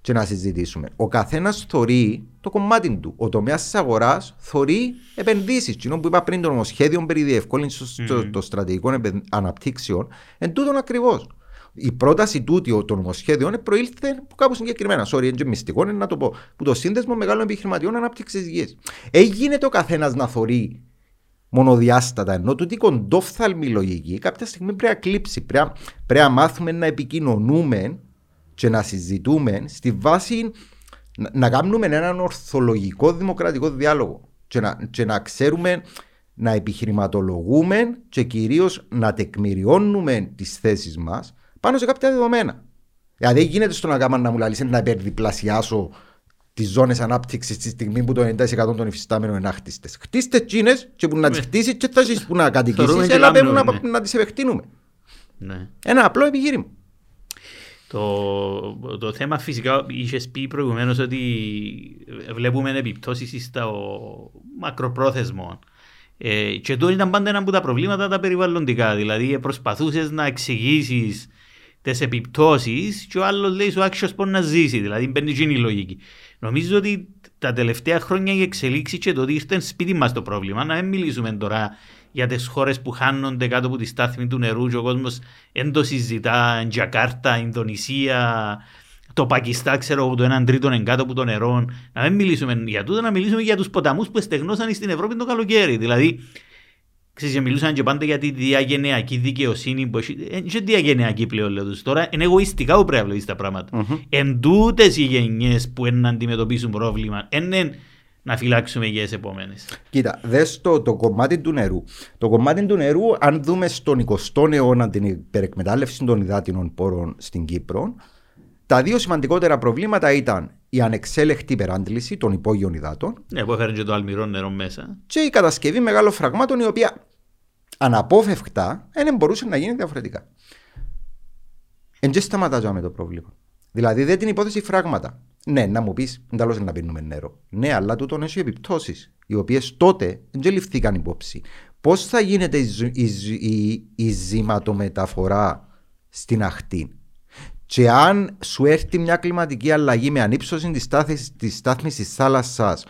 και να συζητήσουμε. Ο καθένας θεωρεί το κομμάτι του. Ο τομέας της αγοράς θεωρεί επενδύσεις. Τι που είπα πριν, το νομοσχέδιο περί διευκόλυνσης mm. των στρατηγικών αναπτύξεων, εν τούτον ακριβώς. Η πρόταση τούτη των νομοσχέδιων προήλθε από κάπου συγκεκριμένα. Sorry, είναι μυστικό, είναι να το πω. Που το σύνδεσμο μεγάλων επιχειρηματιών ανάπτυξης γης. Έγινε το καθένας να θεωρεί μονοδιάστατα, ενώ τούτη κοντόφθαλμη λογική κάποια στιγμή πρέπει να κλείψει. Πρέπει, πρέπει να μάθουμε να επικοινωνούμε και να συζητούμε στη βάση να, να κάνουμε έναν ορθολογικό δημοκρατικό διάλογο και να, και να ξέρουμε να επιχειρηματολογούμε και κυρίως να τεκμηριώνουμε τις θέσεις μας πάνω σε κάποια δεδομένα. Δηλαδή δεν γίνεται στο να κάνω να μου λαλείς να υπερδιπλασιάσω τις ζώνες ανάπτυξης τη στιγμή που το 90% των υφιστάμενων είναι άχτιστε. Χτίστε τσίνε και που να τις ναι. χτίσεις και θα ζήσει που να κατοικήσεις, αλλά πρέπει να, ναι. να τις επεκτείνουμε. Ναι. Ένα απλό επιχείρημα. Το, το θέμα φυσικά είχες πει προηγουμένως ότι βλέπουμε επιπτώσεις στο μακροπρόθεσμο. Ε, και εδώ ήταν πάντα ένα από τα προβλήματα τα περιβαλλοντικά. Δηλαδή προσπαθούσες να εξηγήσεις τι επιπτώσεις και ο άλλος λέει σου άξιος πώς να ζήσει. Δηλαδή μπαίνει η λογική. Νομίζω ότι τα τελευταία χρόνια η εξελίξη και το ότι ήρθε σπίτι μας το πρόβλημα, να μην μιλήσουμε τώρα για τι χώρες που χάνονται κάτω από τη στάθμη του νερού και ο κόσμος δεν το συζητά, Τζακάρτα, Ινδονησία, το Πακιστάν, ξέρω εγώ, το έναν τρίτο είναι κάτω από το νερό. Να μην μιλήσουμε για τούτο, να μιλήσουμε για τους ποταμούς που στεγνώσαν στην Ευρώπη το καλοκαίρι. Δηλαδή, Ξέρεις, μιλούσαν και πάντα για τη διαγενειακή δικαιοσύνη που έχει. Δεν είναι διαγενειακή πλέον, λέω τους. Τώρα είναι εγωιστικά που πρέπει να βλέπεις τα πράγματα. Mm-hmm. Εν τούτες οι γενιές που είναι να αντιμετωπίσουν πρόβλημα, είναι να φυλάξουμε για τις επόμενες. Κοίτα, δες το, το κομμάτι του νερού. Το κομμάτι του νερού, αν δούμε στον 20ο αιώνα την υπερεκμετάλλευση των υδάτινων πόρων στην Κύπρο, τα δύο σημαντικότερα προβλήματα ήταν η ανεξέλεκτη υπεράντληση των υπόγειων υδάτων. Ναι, που έφερε και το αλμυρό νερό μέσα. Και η κατασκευή μεγάλων φραγμάτων, η οποία αναπόφευκτα δεν μπορούσε να γίνει διαφορετικά. Εν και σταματάζαμε το πρόβλημα. Δηλαδή δεν την υπόθεση φράγματα. Ναι, να μου πεις, εντάλλω να πίνουμε νερό. Ναι, αλλά τούτον έχει επιπτώσεις, οι οποίες τότε δεν ληφθήκαν υπόψη. Πώς θα γίνεται η, η, η, η ζηματομεταφορά στην αχτή; Και αν σου έρθει μια κλιματική αλλαγή με ανύψωση της στάθμης της θάλασσας,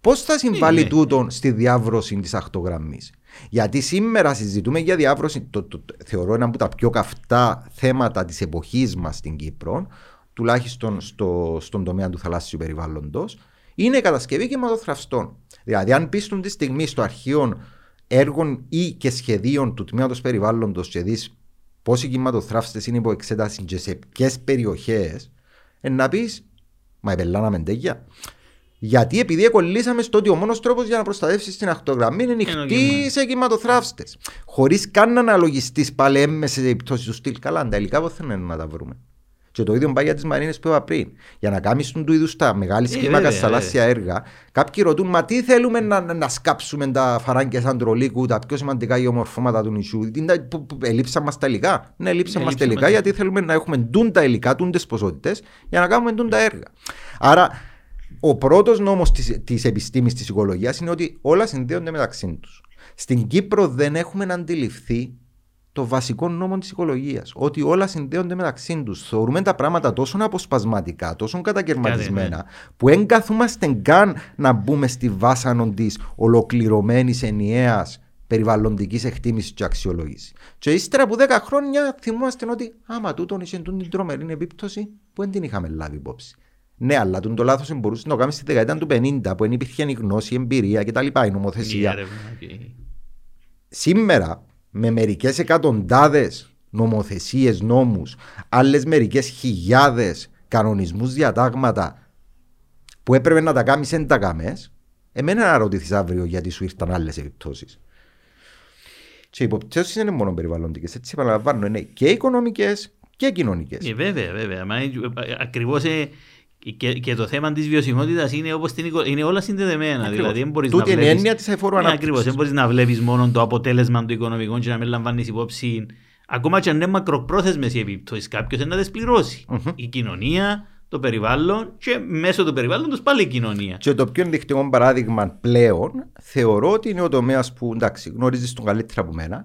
πώς θα συμβάλλει ναι. τούτον στη διάβρωση της ακτογραμμής; Γιατί σήμερα συζητούμε για διάβρωση, το, το, το, θεωρώ ένα από τα πιο καυτά θέματα της εποχής μας στην Κύπρο, τουλάχιστον στο, στον τομέα του θαλάσσιου περιβάλλοντος, είναι η κατασκευή κυματοθραυστών. Δηλαδή, αν πει τη στιγμή στο αρχείο έργων ή και σχεδίων του τμήματος περιβάλλοντος και δεις πόσοι κυματοθράφστε είναι υπό εξέταση και σε ποιες περιοχές, να πεις, Μα επελάναμε τέγια. Γιατί επειδή εκολλήσαμε στο ότι ο μόνος τρόπος για να προστατεύσεις την ακτογραμμή είναι νυχτή σε κυματοθράφστε. Χωρίς καν να αναλογιστείς πάλι έμμεσε σε επιπτώσεις του στυλ. Καλά, τα υλικά πώ να τα βρούμε. Και το ίδιο πάει για τις μαρίνες που είπα πριν. Για να κάνεις του είδους τα μεγάλη ε, κλίμακα θαλάσσια έργα, κάποιοι ρωτούν, μα τι θέλουμε να, να σκάψουμε τα φαράγγια σαν τρολίκου, τα πιο σημαντικά γεωμορφώματα του νησιού. Ελείψαν μας τα υλικά. Ναι, ελείψαν μας τα υλικά γιατί θέλουμε να έχουμε ντουν τα υλικά, ντουν τις ποσότητες για να κάνουμε ντουν τα έργα. Άρα ο πρώτος νόμος της, της επιστήμης της οικολογίας είναι ότι όλα συνδέονται μεταξύ τους. Στην Κύπρο δεν έχουμε αντιληφθεί το βασικό νόμο της οικολογίας. Ότι όλα συνδέονται μεταξύ τους. Θεωρούμε τα πράγματα τόσο αποσπασματικά, τόσο κατακαιρματισμένα, ναι. που δεν καθόμαστε καν να μπούμε στη βάσανο της ολοκληρωμένης ενιαίας περιβαλλοντικής εκτίμησης και αξιολόγησης. Και ύστερα από 10 χρόνια θυμόμαστε ότι άμα τούτον είχε την τρομερή επίπτωση που δεν την είχαμε λάβει υπόψη. Ναι, αλλά τον το λάθος μπορούσες να το κάνεις στη δεκαετία του 50 που δεν υπήρχε η γνώση, η εμπειρία κτλ. Η νομοθεσία. Σήμερα με μερικές εκατοντάδες νομοθεσίες, νόμους, άλλες μερικές χιλιάδες κανονισμούς, διατάγματα που έπρεπε να τα κάνεις εν τα κάμε, εμένα να ρωτήσει αύριο γιατί σου ήρθαν άλλες επιπτώσει. Και οι υποπτώσεις είναι μόνο περιβαλλοντικές. Έτσι, επαναλαμβάνω, είναι και οικονομικές και κοινωνικές. Ε, βέβαια, βέβαια. Ακριβώς ε, και, και το θέμα της βιωσιμότητας είναι, όπως την, είναι όλα συνδεδεμένα. Ακριβώς. Δηλαδή, μπορείς Τούτη να είναι έννοια της αεφόρου ναι, Ακριβώς. Δεν μπορείς να βλέπεις μόνο το αποτέλεσμα του οικονομικού και να μην λαμβάνεις υπόψη. Ακόμα και αν είναι μακροπρόθεσμες οι επιπτώσεις, κάποιος να τι πληρωσει mm-hmm. Η κοινωνία, το περιβάλλον και μέσω του περιβάλλοντος πάλι η κοινωνία. Και το πιο ενδεικτικό παράδειγμα πλέον θεωρώ ότι είναι ο τομέας που εντάξει, γνωρίζεις τον καλύτερα από μένα.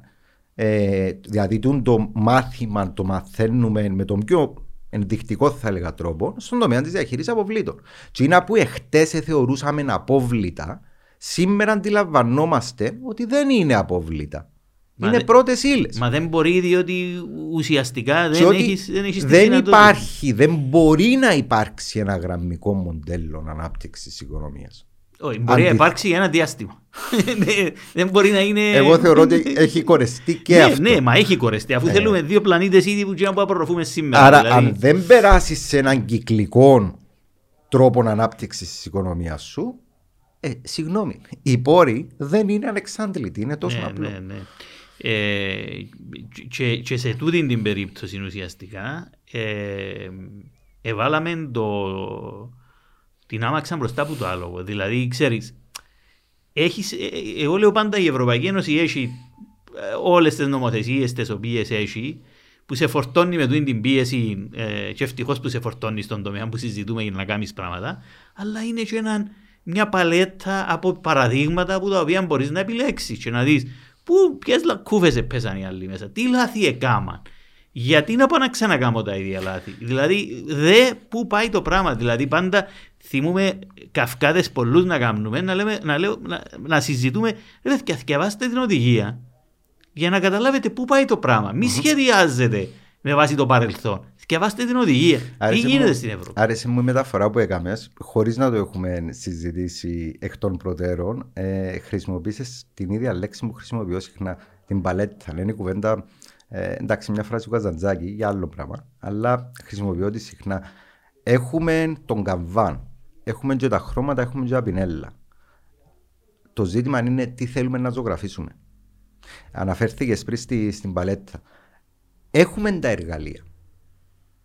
Ε, δηλαδή το μάθημα το μαθαίνουμε με τον πιο ενδεικτικό θα έλεγα τρόπο στον τομέα της διαχείρισης αποβλήτων. Και είναι που εχθές θεωρούσαμε απόβλητα, σήμερα αντιλαμβανόμαστε ότι δεν είναι απόβλητα. Μα είναι δε... πρώτες ύλες. Μα δεν μπορεί διότι ουσιαστικά δεν έχει δεν έχεις Δεν υπάρχει, δεν μπορεί να υπάρξει ένα γραμμικό μοντέλο ανάπτυξης της οικονομίας. Όχι, μπορεί να υπάρξει ένα διάστημα. δεν μπορεί να είναι. Εγώ θεωρώ ότι έχει κορεστεί και ναι, αυτό. Ναι, μα έχει κορεστεί. Αφού ε. θέλουμε δύο πλανήτες ήδη που να απορροφούμε σήμερα. Άρα, δηλαδή... αν δεν περάσεις σε έναν κυκλικό τρόπο ανάπτυξης της οικονομίας σου, ε, συγγνώμη, οι πόροι δεν είναι ανεξάντλητοι. Είναι τόσο ναι, απλό. Ναι, ναι. Ε, και, και σε τούτη την περίπτωση ουσιαστικά ε, εβάλαμε το, την άμαξα μπροστά από το άλογο. Δηλαδή, ξέρεις, έχεις, ε, ε, εγώ λέω πάντα η Ευρωπαϊκή Ένωση έχει ε, όλες τις νομοθεσίες τις οποίες έχει που σε φορτώνει με την πίεση ε, και ευτυχώς που σε φορτώνει στον τομέα που συζητούμε για να κάνεις πράγματα, αλλά είναι και ένα, μια παλέτα από παραδείγματα από τα οποία μπορείς να επιλέξεις και να δεις ποιες λακκούβε πέσαν οι άλλοι μέσα, τι λάθη έκαναν γιατί να πάω να ξανακάμω τα ίδια λάθη; Δηλαδή, δε πού πάει το πράγμα. Δηλαδή, πάντα θυμούμε καυκάδες πολλούς να κάνουμε, να, λέμε, να, λέω, να, να συζητούμε. Ρε, διαβάστε την οδηγία για να καταλάβετε πού πάει το πράγμα. Μη σχεδιάζετε με βάση το παρελθόν. Διαβάστε την οδηγία. Άρεσε Τι γίνεται μου, στην Ευρώπη; Άρεσε μου η μεταφορά που έκαμες, χωρίς να το έχουμε συζητήσει εκ των προτέρων. Ε, Χρησιμοποίησες την ίδια λέξη που χρησιμοποιώ συχνά. Την παλέτα. Είναι κουβέντα ε, εντάξει, μια φράση του Καζαντζάκη για άλλο πράγμα, αλλά χρησιμοποιώ τη συχνά. Έχουμε τον καμβάν, έχουμε και τα χρώματα, έχουμε και τα πινέλα. Το ζήτημα είναι τι θέλουμε να ζωγραφίσουμε. Αναφέρθηκες πριν στη, στην παλέτα. Έχουμε τα εργαλεία.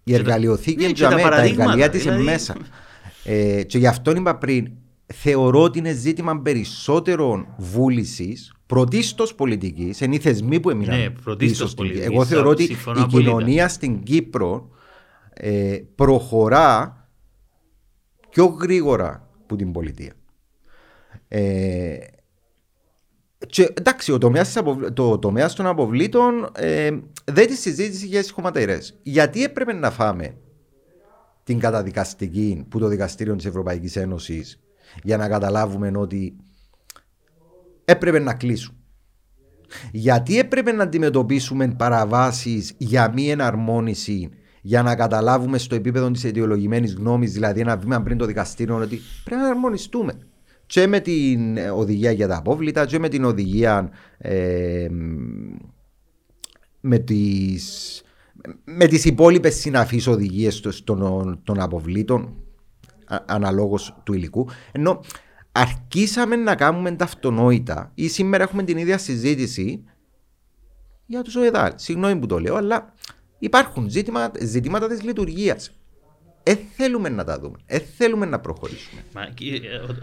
Η εργαλειοθήκη ναι, τα, τα εργαλεία της δηλαδή... μέσα. Ε, και γι' αυτό είπα πριν, θεωρώ ότι είναι ζήτημα περισσότερων βούλησης πρωτίστως πολιτικής, είναι οι θεσμοί που έμειναν ναι, πίσω Εγώ θεωρώ ότι η κοινωνία στην Κύπρο ε, προχωρά πιο γρήγορα από την πολιτεία. Ε, και, εντάξει, ο τομέας, το τομέας των αποβλήτων ε, δεν τη συζήτηση για τι χωματερέ. Γιατί έπρεπε να φάμε την καταδικαστική που το δικαστήριο της Ευρωπαϊκής Ένωσης για να καταλάβουμε ότι έπρεπε να κλείσουν. Γιατί έπρεπε να αντιμετωπίσουμε παραβάσεις για μη εναρμόνιση για να καταλάβουμε στο επίπεδο της αιτιολογημένης γνώμης, δηλαδή ένα βήμα πριν το δικαστήριο, ότι πρέπει να εναρμονιστούμε. Και με την οδηγία για τα απόβλητα, και με την οδηγία ε, με τις, με τις υπόλοιπες συναφείς οδηγίες των, των αποβλήτων αναλόγως του υλικού. Ενώ αρχίσαμε να κάνουμε τα αυτονόητα ή σήμερα έχουμε την ίδια συζήτηση για τους ΟΕΔΑ. Συγγνώμη που το λέω, αλλά υπάρχουν ζήτημα, ζητήματα της λειτουργίας. Δεν θέλουμε να τα δούμε. Δεν θέλουμε να προχωρήσουμε. Μα,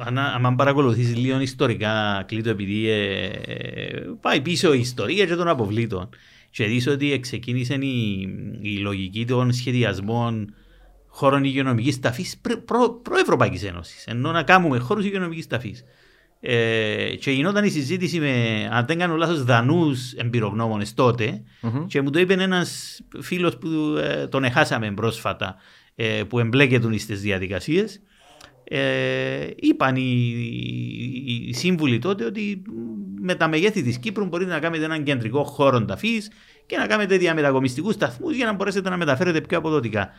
αν, αν παρακολουθήσει λίγο ιστορικά, κλείτο επειδή ε, ε, πάει πίσω η ιστορία και των αποβλήτων και δεις ότι ξεκίνησε η, η λογική των σχεδιασμών χώρων υγειονομικής ταφής προευρωπαϊκή προ Ένωσης. Ενώ να κάνουμε χώρους υγειονομικής ταφής. Ε, και γινόταν η συζήτηση με, αν δεν κάνω λάθος, δανούς εμπειρογνώμονες τότε. Mm-hmm. Και μου το είπε ένας φίλος που ε, τον εχάσαμε πρόσφατα, ε, που εμπλέκεται στις διαδικασίες. Ε, είπαν οι, οι, οι, σύμβουλοι τότε ότι με τα μεγέθη της Κύπρου μπορείτε να κάνετε έναν κεντρικό χώρο ταφής και να κάνετε διαμετακομιστικούς σταθμούς για να μπορέσετε να μεταφέρετε πιο αποδοτικά.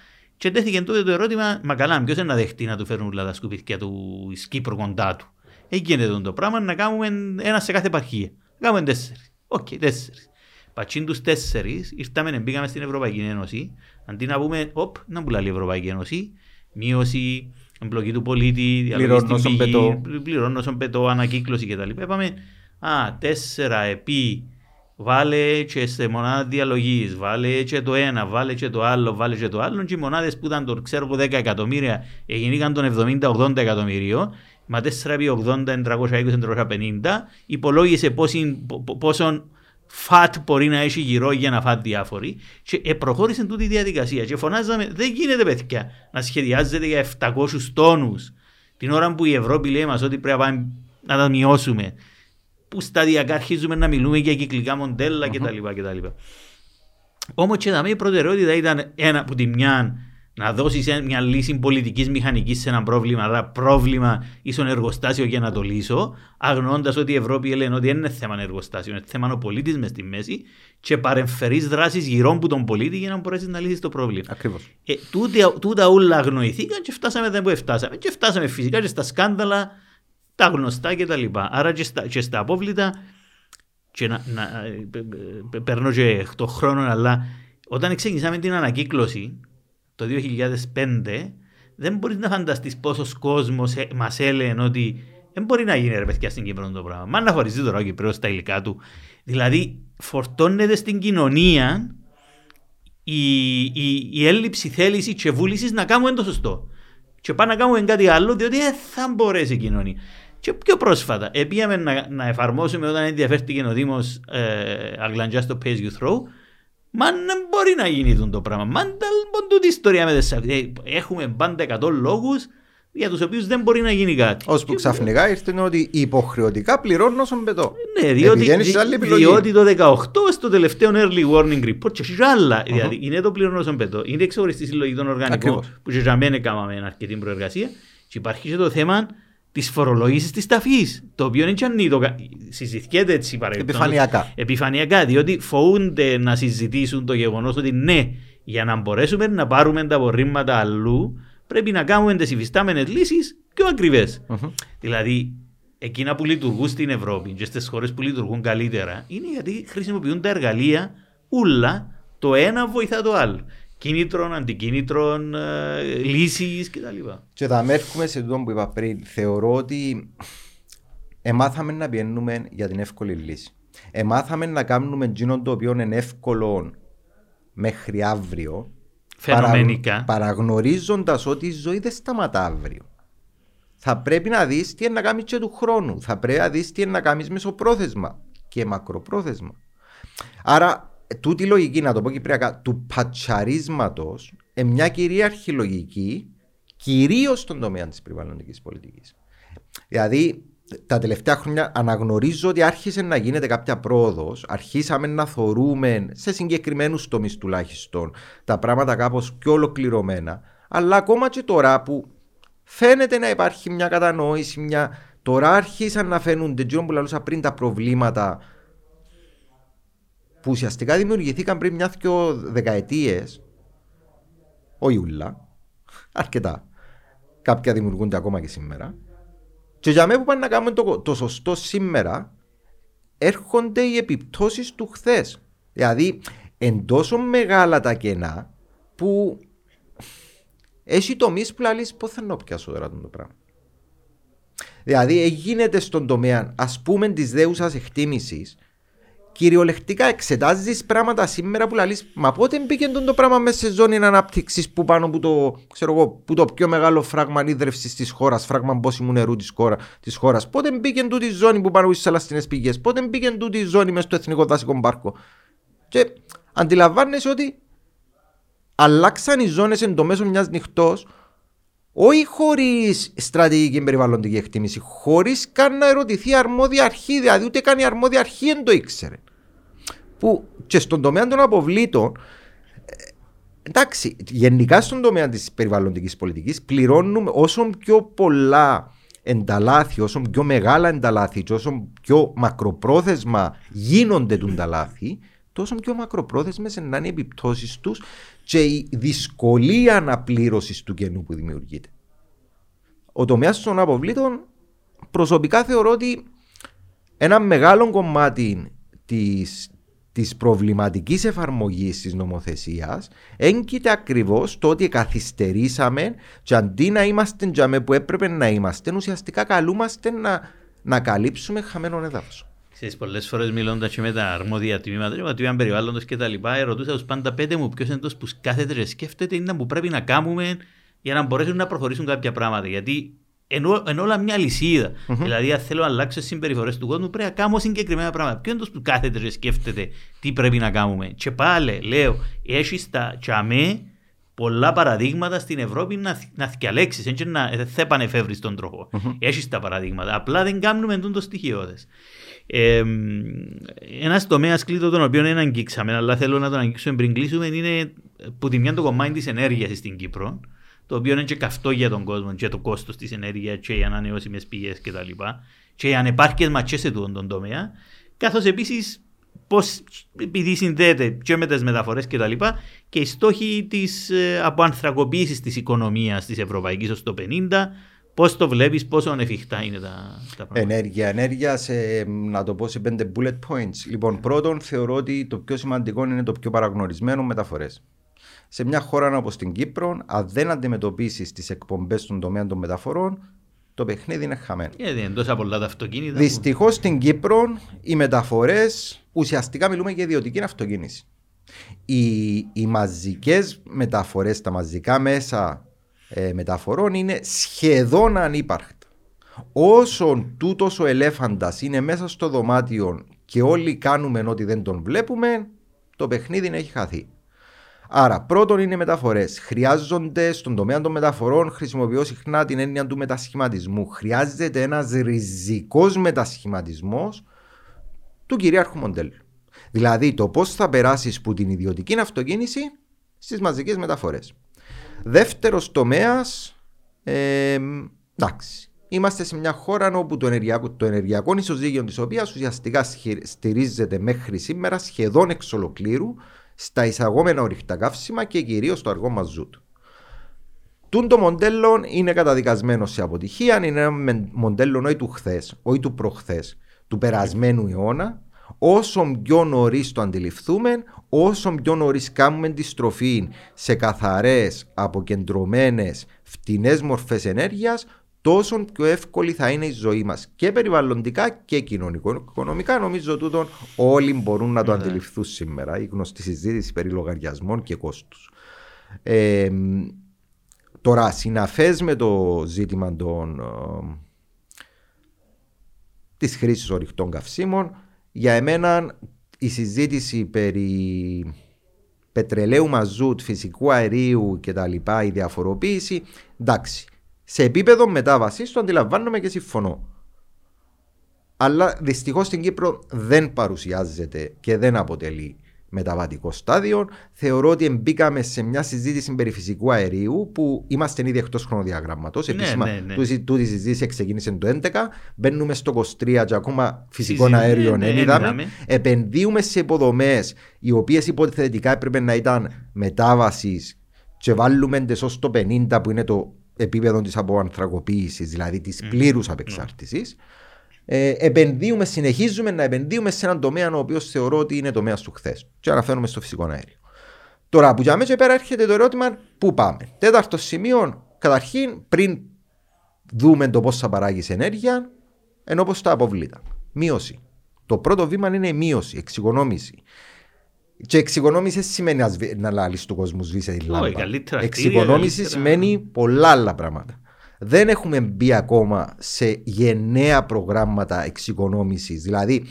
Και τέθηκε τότε το ερώτημα, μα καλά, ποιος να δεχτεί να του φέρουν όλα τα σκουπίδια του Κύπρου κοντά του; Έγινε το πράγμα να κάνουμε ένα σε κάθε επαρχία. Να κάνουμε τέσσερις. OK, okay, τέσσερις. Πατσίν τους τέσσερις, ήρθαμε, μπήκαμε στην Ευρωπαϊκή Ένωση. Αντί να πούμε, οπ, να πουλάει η Ευρωπαϊκή Ένωση, μείωση, εμπλοκή του πολίτη, πληρώνω στον πετό, ανακύκλωση κτλ. Είπαμε, α, τέσσερα επί βάλε και σε μονάδα διαλογής, βάλε και το ένα, βάλε και το άλλο, βάλε και το άλλο. Και οι μονάδες που ήταν το ξέρω 10 εκατομμύρια έγιναν των 70-80 εκατομμυρίων. Μα 4 επί 80, 320, 350, υπολόγισε πόσο φατ μπορεί να έχει γύρω για να φάει διάφοροι. Και ε, προχώρησε τούτη η διαδικασία. Και φωνάζαμε, δεν γίνεται παιδιά να σχεδιάζεται για 700 τόνους την ώρα που η Ευρώπη λέει μας ότι πρέπει να, να τα μειώσουμε που σταδιακά αρχίζουμε να μιλούμε για κυκλικά μοντέλα mm-hmm. κτλ. κτλ. Όμως και η προτεραιότητα ήταν ένα από τη μια να δώσεις μια λύση πολιτικής μηχανικής σε ένα πρόβλημα, αλλά πρόβλημα ίσον εργοστάσιο για να το λύσω, αγνοώντας ότι η Ευρώπη λένε ότι δεν είναι θέμα εργοστάσιο, είναι θέμα ο πολίτης μες στη μέση και παρεμφερείς δράσεις γύρω από τον πολίτη για να μπορέσεις να λύσεις το πρόβλημα. Ακριβώς. Ε, τούτα όλα αγνοηθήκαν και φτάσαμε εδώ που φτάσαμε. Και φτάσαμε φυσικά και στα σκάνδαλα τα γνωστά και τα λοιπά. Άρα και στα, και στα απόβλητα και να, να, παίρνω και το χρόνο αλλά όταν ξεκινήσαμε την ανακύκλωση το 2005 δεν μπορείς να φανταστείς πόσος κόσμος μας έλεγε ότι δεν μπορεί να γίνει ρε παιδιά στην Κύπρο το πράγμα. Μα να χωρίζει τώρα ο Κυπρέος στα υλικά του. Δηλαδή φορτώνεται στην κοινωνία η, η, η έλλειψη θέλησης και βούλησης να κάνουμε το σωστό. Και πάμε να κάνουμε κάτι άλλο διότι δεν θα μπορέσει η κοινωνία. Και πιο πρόσφατα, επίαμε να, να εφαρμόσουμε όταν ενδιαφέρθηκε ο Δήμος ε, Αγλαντζιά στο Pay You Throw, Μα δεν μπορεί να γίνει το πράγμα. Μα δεν τούτη ιστορία με τις ε, Έχουμε πάντα 100 λόγους για τους οποίους δεν μπορεί να γίνει κάτι. Ω που ξαφνικά ήρθε ότι υποχρεωτικά πληρώνω στον πετό. Ναι, διότι, διότι το 18 στο τελευταίο early warning report και άλλα. Uh-huh. Δηλαδή είναι το πληρώνω στον πετό. Είναι εξωγοριστή συλλογή των οργανικών που και για μένα έκαναμε αρκετή προεργασία. Και υπάρχει και το θέμα της φορολόγηση της ταφής. Το οποίο είναι τσανίδο. Συζητιέται έτσι παρελθόν. Επιφανειακά. Επιφανειακά, διότι φοβούνται να συζητήσουν το γεγονός ότι ναι, για να μπορέσουμε να πάρουμε τα απορρίμματα αλλού, πρέπει να κάνουμε τις υφιστάμενες λύσεις πιο ακριβές. Mm-hmm. Δηλαδή, εκείνα που λειτουργούν στην Ευρώπη και στις χώρες που λειτουργούν καλύτερα, είναι γιατί χρησιμοποιούν τα εργαλεία ούλα το ένα βοηθά το άλλο κίνητρων, αντικίνητρων, ε, λύσεις κτλ. Και θα έρχομαι σε αυτό που είπα πριν. Θεωρώ ότι εμάθαμε να πιένουμε για την εύκολη λύση. Εμάθαμε να κάνουμε εκείνο το οποίο είναι εύκολο μέχρι αύριο. Φαινομενικά. Παρα, Παραγνωρίζοντας ότι η ζωή δεν σταματά αύριο. Θα πρέπει να δεις τι είναι να κάνεις και του χρόνου. Θα πρέπει να δεις τι είναι να κάνεις μεσοπρόθεσμα και μακροπρόθεσμα. Άρα τούτη λογική, να το πω κυπριακά, του πατσαρίσματος, ε, μια κυρίαρχη λογική, κυρίως στον τομέα της περιβαλλοντικής πολιτικής. Δηλαδή, τα τελευταία χρόνια αναγνωρίζω ότι άρχισε να γίνεται κάποια πρόοδος. Αρχίσαμε να θεωρούμε σε συγκεκριμένους τομείς τουλάχιστον τα πράγματα κάπως πιο ολοκληρωμένα. Αλλά ακόμα και τώρα που φαίνεται να υπάρχει μια κατανόηση, μια... τώρα άρχισαν να φαίνονται, τζιόν που λαλούσα πριν, τα προβλήματα που ουσιαστικά δημιουργηθήκαν πριν μια δυο δεκαετίες. Όχι ούλα, αρκετά. Κάποια δημιουργούνται ακόμα και σήμερα. Και για μένα που πάνε να κάνουμε το, το σωστό σήμερα, έρχονται οι επιπτώσεις του χθες. Δηλαδή, εν τόσο μεγάλα τα κενά που έχει τομείς που λέει πώς θα να πιάσω τώρα το πράγμα. Δηλαδή, γίνεται στον τομέα, ας πούμε, της δέουσας εκτίμησης, κυριολεκτικά εξετάζεις πράγματα σήμερα που λέει, Μα πότε μπήκε το πράγμα μέσα σε ζώνη ανάπτυξης που πάνω από το, ξέρω εγώ, που το πιο μεγάλο φράγμα ίδρυυσης της χώρας, φράγμα μπόσιμου νερού της χώρα, της χώρας. Πότε μπήκε τούτη η ζώνη που πάνω στις αλαστινέ πηγές, πότε μπήκε τούτη η ζώνη μέσα στο Εθνικό Δασικό Πάρκο; Και αντιλαμβάνεσαι ότι αλλάξαν οι ζώνες εν το μέσο μιας νυχτός, όχι χωρίς στρατηγική περιβαλλοντική εκτίμηση, χωρίς καν να ερωτηθεί αρμόδια αρχή, δηλαδή ούτε καν η αρμόδια αρχή δεν το ήξερε. Που και στον τομέα των αποβλήτων, ε, εντάξει, γενικά στον τομέα της περιβαλλοντικής πολιτικής, πληρώνουμε όσο πιο πολλά ενταλάθη, όσο πιο μεγάλα ενταλάθη και όσο πιο μακροπρόθεσμα γίνονται του ενταλάθη, τόσο πιο μακροπρόθεσμες να είναι οι επιπτώσεις τους και η δυσκολία αναπλήρωσης του κενού που δημιουργείται. Ο τομέας των αποβλήτων προσωπικά θεωρώ ότι ένα μεγάλο κομμάτι της, της προβληματικής εφαρμογής της νομοθεσίας έγκυται ακριβώς το ότι καθυστερήσαμε και αντί να είμαστε τζαμε που έπρεπε να είμαστε ουσιαστικά καλούμαστε να, να καλύψουμε χαμένο έδαφος. Ξέρεις, πολλές φορές μιλώντας και με τα αρμόδια τμήματα, με τα τμήματα περιβάλλοντος και τα λοιπά, ερωτούσα τους πάντα πέντε μου ποιος είναι τόσο που κάθεται και σκέφτεται είναι που πρέπει να κάνουμε για να μπορέσουν να προχωρήσουν κάποια πράγματα. Γιατί ενώ, ενώ όλα μια λυσίδα. Mm-hmm. Δηλαδή, αν θέλω να αλλάξω τι συμπεριφορές του κόσμου, πρέπει να κάνω συγκεκριμένα πράγματα. Ποιος είναι το που κάθεται και σκέφτεται τι πρέπει να κάνουμε. Και πάλι λέω, έχει τα τσαμέ πολλά παραδείγματα στην Ευρώπη να, να θυκιαλέξει, έτσι να δεν θα επανεφεύρεις τον τρόπο. Mm-hmm. Έχεις τα παραδείγματα. Απλά δεν κάνουμε το στοιχειώδες. Ε, Ένας τομέας κλείτο τον οποίο δεν αγγίξαμε, αλλά θέλω να τον αγγίξουμε πριν κλείσουμε, είναι που τη μια το κομμάτι της ενέργειας στην Κύπρο, το οποίο είναι και καυτό για τον κόσμο, και το κόστος της ενέργειας, και οι ανανεώσιμες πηγές κτλ. Και, και οι ανεπάρκειες μα και σε τον τομέα. Καθώς επίσης πώς επειδή συνδέεται και με τις μεταφορές κτλ. Και, και οι στόχοι της ε, αποανθρακοποίησης της οικονομίας της Ευρωπαϊκής ως το 50 Πώς το βλέπεις, πόσο ανεφιχτά είναι τα, τα πράγματα; Ενέργεια, ενέργεια, σε, να το πω σε πέντε bullet points. Λοιπόν, πρώτον, θεωρώ ότι το πιο σημαντικό είναι το πιο παραγνωρισμένο μεταφορές. Σε μια χώρα όπως την Κύπρο, αν δεν αντιμετωπίσεις τις εκπομπές στον τομέα των μεταφορών, το παιχνίδι είναι χαμένο. Γιατί είναι τόσα πολλά τα αυτοκίνητα. Δυστυχώς στην Κύπρο οι μεταφορές ουσιαστικά μιλούμε για ιδιωτική αυτοκίνηση. Οι, οι μαζικές μεταφορές, τα μαζικά μέσα ε, μεταφορών είναι σχεδόν ανύπαρκτα. Όσον τούτος ο ελέφαντας είναι μέσα στο δωμάτιο και όλοι κάνουμε ότι δεν τον βλέπουμε, το παιχνίδι έχει χαθεί. Άρα, πρώτον είναι μεταφορές. Χρειάζονται στον τομέα των μεταφορών, χρησιμοποιώ συχνά την έννοια του μετασχηματισμού. Χρειάζεται ένας ριζικός μετασχηματισμός του κυρίαρχου μοντέλου. Δηλαδή, το πώς θα περάσεις από την ιδιωτική αυτοκίνηση στις μαζικές μεταφορές. Δεύτερος τομέας, ε, εντάξει. Είμαστε σε μια χώρα όπου το ενεργειακό, το ενεργειακό ισοζύγιο της οποίας ουσιαστικά στηρίζεται μέχρι σήμερα σχεδόν εξ ολοκλήρου στα εισαγόμενα ορυκτά καύσιμα και κυρίως στο αργό μαζούτ. Τούν το μοντέλο είναι καταδικασμένο σε αποτυχία, είναι ένα μοντέλο όχι του χθες, όχι του προχθές, του περασμένου αιώνα, όσο πιο νωρίς το αντιληφθούμε, όσο πιο νωρίς κάνουμε τη στροφή σε καθαρές, αποκεντρωμένες, φτηνές μορφές ενέργειας, τόσο πιο εύκολη θα είναι η ζωή μας και περιβαλλοντικά και κοινωνικο-οικονομικά. Νομίζω τούτον όλοι μπορούν να το ναι. αντιληφθούν σήμερα. Η γνωστή συζήτηση περί λογαριασμών και κόστους. Ε, τώρα, συναφές με το ζήτημα των, ε, της χρήσης ορυκτών καυσίμων, για εμένα η συζήτηση περί πετρελαίου μαζούτ, φυσικού αερίου κτλ. η διαφοροποίηση, εντάξει. Σε επίπεδο μετάβασης το αντιλαμβάνομαι και συμφωνώ. Αλλά δυστυχώς στην Κύπρο δεν παρουσιάζεται και δεν αποτελεί μεταβατικό στάδιο. Θεωρώ ότι μπήκαμε σε μια συζήτηση περί φυσικού αερίου που είμαστε ήδη εκτός χρονοδιαγράμματος. Ναι, Επίσημα, ναι, ναι. τούτη συζήτηση ξεκίνησε το 2011. Μπαίνουμε στο 23 και ακόμα φυσικό Φυσική, αέριο ναι, ναι, είδαμε. Επενδύουμε σε υποδομές οι οποίες υποθετικά έπρεπε να ήταν μετάβασης και βάλουμε ως το 50 που είναι το επίπεδο της αποανθρακοποίησης, δηλαδή της πλήρους απεξάρτησης ε, επενδύουμε, συνεχίζουμε να επενδύουμε σε έναν τομέα ο οποίος θεωρώ ότι είναι τομέας του χθες. Και αναφέρομαι στο φυσικό αέριο. Τώρα που για μέσα πέρα έρχεται το ερώτημα πού πάμε. Τέταρτο σημείο, καταρχήν πριν δούμε το πώς θα παράγεις ενέργεια, ενώ πώς τα αποβλήτα. Μείωση. Το πρώτο βήμα είναι η μείωση, εξοικονόμηση. Και εξοικονόμηση σημαίνει να λάλεις του κόσμου σβήσει τη λάμπα. Εξοικονόμηση σημαίνει πολλά άλλα πράγματα δεν έχουμε μπει ακόμα σε γενναία προγράμματα εξοικονόμησης. Δηλαδή,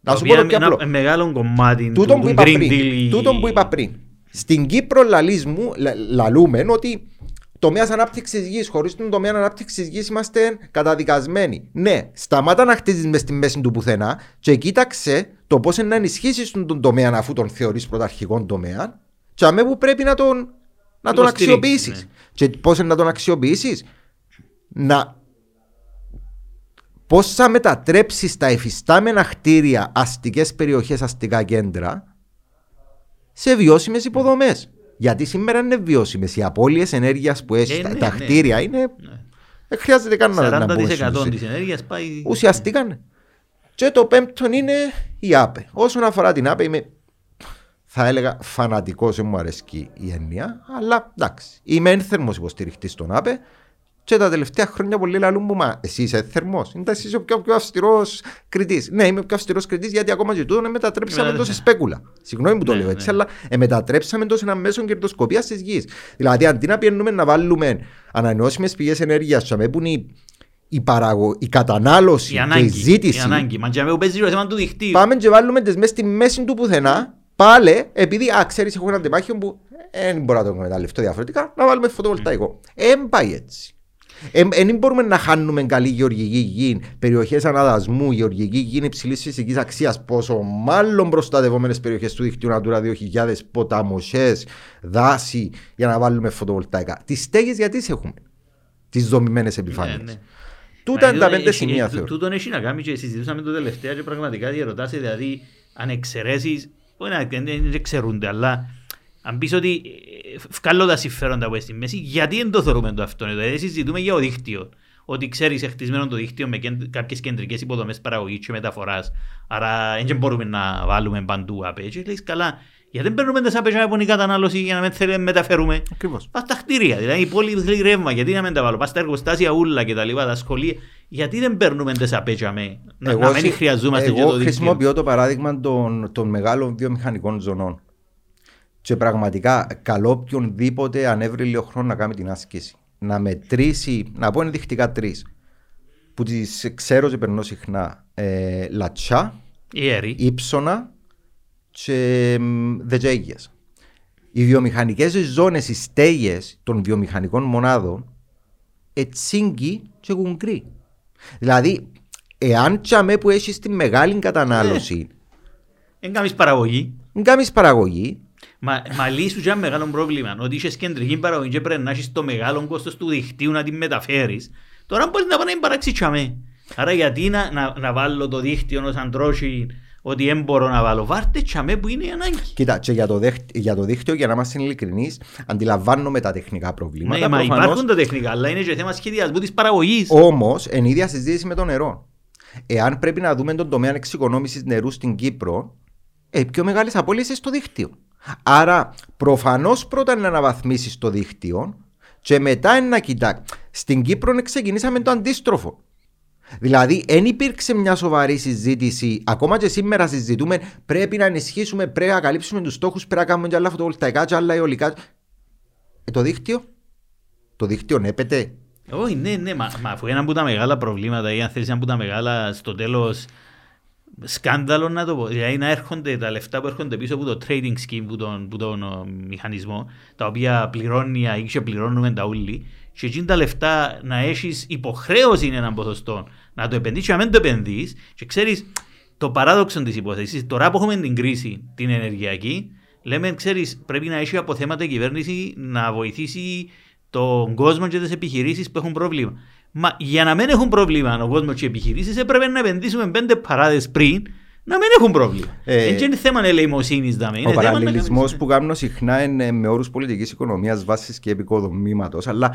να σου πω ένα, ένα μεγάλο κομμάτι του, του, που είπα Green πριν, Deal. Τούτο που είπα πριν. Στην Κύπρο λαλείς μου, λα- λαλούμε ότι τομέας ανάπτυξης γης, χωρίς τον τομέα ανάπτυξης γης είμαστε καταδικασμένοι. Ναι, σταμάτα να χτίζεις μες στη μέση του πουθενά και κοίταξε το πώς να ενισχύσεις τον, τον τομέα αφού τον θεωρείς πρωταρχικό τομέα, και αμέ που πρέπει να τον, να τον Υποστηρίξεις, αξιοποιήσεις. ναι. Και πώς να τον αξιοποιήσεις, να πώς θα μετατρέψεις τα εφιστάμενα κτίρια, αστικές περιοχές, αστικά κέντρα σε βιώσιμες υποδομές; Γιατί σήμερα είναι βιώσιμες. Οι απώλειες ενέργειας που έχει Ε, τα, ναι, τα ναι. κτίρια είναι... Ναι. Δεν χρειάζεται καν να, να πούμε στην 40% ουσία. της ενέργειας πάει... Ουσιαστικά ναι. Και το πέμπτο είναι η ΑΠΕ. Όσον αφορά την ΑΠΕ είμαι θα έλεγα φανατικός, δεν μου αρέσει η έννοια, αλλά εντάξει. Είμαι ένθερμος υποστηριχτής των ΑΠΕ και τα τελευταία χρόνια πολλοί λαλούν μου, μα εσύ είσαι θερμός, είναι εσύ ο πιο, πιο αυστηρός κριτής. Ναι, είμαι ο πιο αυστηρός κριτής γιατί ακόμα και τούτο μετατρέψαμε Ναι, το ναι. σε σπέκουλα. Συγγνώμη που το Ναι, λέω έτσι, ναι. αλλά ε, μετατρέψαμε το σε ένα μέσο κερδοσκοπίας της γης. Δηλαδή αντί να πιένουμε να βάλουμε ανανεώσιμες πηγές ενέργειας, και που είναι η, η, παραγω... η κατανάλωση Η και ανάγκη. η ζήτηση, Η ανάγκη. Μα και με που παίζει το θέμα του δικτύου. Πάμε και βάλουμε τις μέσα στη μέση του πουθενά. Πάλι, επειδή, α, ξέρεις, έχω ένα τεμάχιο που δεν μπορώ να το εκμεταλλευτώ διαφορετικά, να βάλουμε φωτοβολταϊκό. Δεν πάει έτσι. Δεν μπορούμε να χάνουμε καλή γεωργική γη, περιοχές αναδασμού, γεωργική γη υψηλής φυσικής αξίας, πόσο μάλλον προστατευόμενες περιοχές του δικτύου Natura 2000, ποταμοσές, δάση, για να βάλουμε φωτοβολταϊκά. Τις στέγες γιατί τις έχουμε, τις δομημένες επιφάνειες. Ναι, ναι. Τούτα Μα είναι τα εδώ πέντε έχει- σημεία, ε, θεωρώ. Τούτον έχει να κάνει και συζητούσαμε το τελευταίο και πραγματικά διαρωτάσαι δηλαδή αν εξαιρέσεις, όχι να δεν δεν εξαιρούνται, αλλά αν πεις ότι ε, βγάλω τα συμφέροντα που είναι στη μέση, γιατί δεν το θεωρούμε το αυτό. Δηλαδή συζητούμε για το δίκτυο. Ότι ξέρεις χτισμένο το δίκτυο με κάποιες κεντρικές υποδομές παραγωγής και μεταφοράς. Άρα δεν μπορούμε να βάλουμε παντού ΑΠΕ. Και λέει καλά, γιατί δεν παίρνουμε τι ΑΠΕ για να η κατανάλωση για να μην θέλουμε να μεταφέρουμε. Ακριβώς. Πας στα κτίρια, δηλαδή η πόλη θέλει ρεύμα, γιατί να μην τα βάλω. Πας στα εργοστάσια ούλα και τα λοιπά, τα σχολεία. Γιατί δεν παίρνουμε τι απέτια με, να, να μην συ- χρειαζόμαστε και εγώ το δίκτυο. χρησιμοποιώ το παράδειγμα των, των μεγάλων βιομηχανικών ζωνών. Και πραγματικά καλό οποιονδήποτε ανέβρει λίγο χρόνο να κάνει την άσκηση. Να μετρήσει, να πω ενδεικτικά τρεις, που τις ξέρω και περνώ συχνά. Ε, λατσά, Η αίρη. ύψονα και μ, δετζέγιες. Οι βιομηχανικές ζώνες, οι στέγες των βιομηχανικών μονάδων ετσίγκη και κουγκρί. Δηλαδή, εάν τσαμέ που έχεις τη μεγάλη κατανάλωση, Δεν κάνεις παραγωγή. δεν κάνεις παραγωγή, Μα, μα λύσου και ένα μεγάλο πρόβλημα. Ότι είσαι κεντρική παραγωγή και πρέπει να έχεις το μεγάλο κόστος του δικτύου να την μεταφέρεις. Τώρα μπορείς να πάνε να παράξεις τσαμέ. Άρα γιατί να, να, να βάλω το δίκτυο ως αντρώσει ότι δεν μπορώ να βάλω. Βάρτες τσαμέ που είναι η ανάγκη. Κοίτα, και για το, δέχ- για το δίκτυο, για να είμαστε ειλικρινείς, αντιλαμβάνομαι τα τεχνικά προβλήματα. Ναι, μα προφανώς. υπάρχουν τα τεχνικά, αλλά είναι και θέμα σχεδιασμού της παραγωγής. Όμως, εν ίδια συζήτηση με το νερό. Εάν πρέπει να δούμε τον τομέα εξοικονόμησης νερού στην Κύπρο, ε, πιο μεγάλες απώλειες στο δίκτυο. Άρα, προφανώς πρώτα είναι να αναβαθμίσεις το δίκτυο και μετά είναι να κοιτάξει. Στην Κύπρο ξεκινήσαμε το αντίστροφο. Δηλαδή, δεν υπήρξε μια σοβαρή συζήτηση. Ακόμα και σήμερα συζητούμε πρέπει να ενισχύσουμε, πρέπει να καλύψουμε τους στόχους, πρέπει να κάνουμε και άλλα φωτοβολταϊκά, και άλλα αιωλικά. Ε, το δίκτυο. Το δίκτυο νέπεται. Όχι, ναι, ναι, μα, μα αφού ένα από τα μεγάλα προβλήματα ή αν θέλεις ένα από τα μεγάλα στο τέλος σκάνδαλο να το πω, δηλαδή να έρχονται τα λεφτά που έρχονται πίσω από το trading scheme που τον, που τον ο, μηχανισμό, τα οποία πληρώνει ή και πληρώνουμε τα ούλοι, και εκείνα τα λεφτά να έχεις υποχρέωση είναι έναν ποσοστό να το επενδύσεις και να μην το επενδύεις και ξέρεις το παράδοξο της υπόθεσης, τώρα που έχουμε την κρίση την ενεργειακή, λέμε ξέρεις πρέπει να έχει αποθέματα η κυβέρνηση να βοηθήσει τον κόσμο και τις επιχειρήσεις που έχουν πρόβλημα. Μα για να μην έχουν πρόβλημα ο κόσμος και οι επιχειρήσεις, έπρεπε να επενδύσουμε πέντε παράδες πριν να μην έχουν πρόβλημα. Ε, Δεν είναι θέμα ελεημοσύνης, δάμε. Είναι Ο θέμα να παραλληλισμός κάνεις- που κάνω συχνά είναι με όρους πολιτικής οικονομίας βάση και επικοδομήματος, αλλά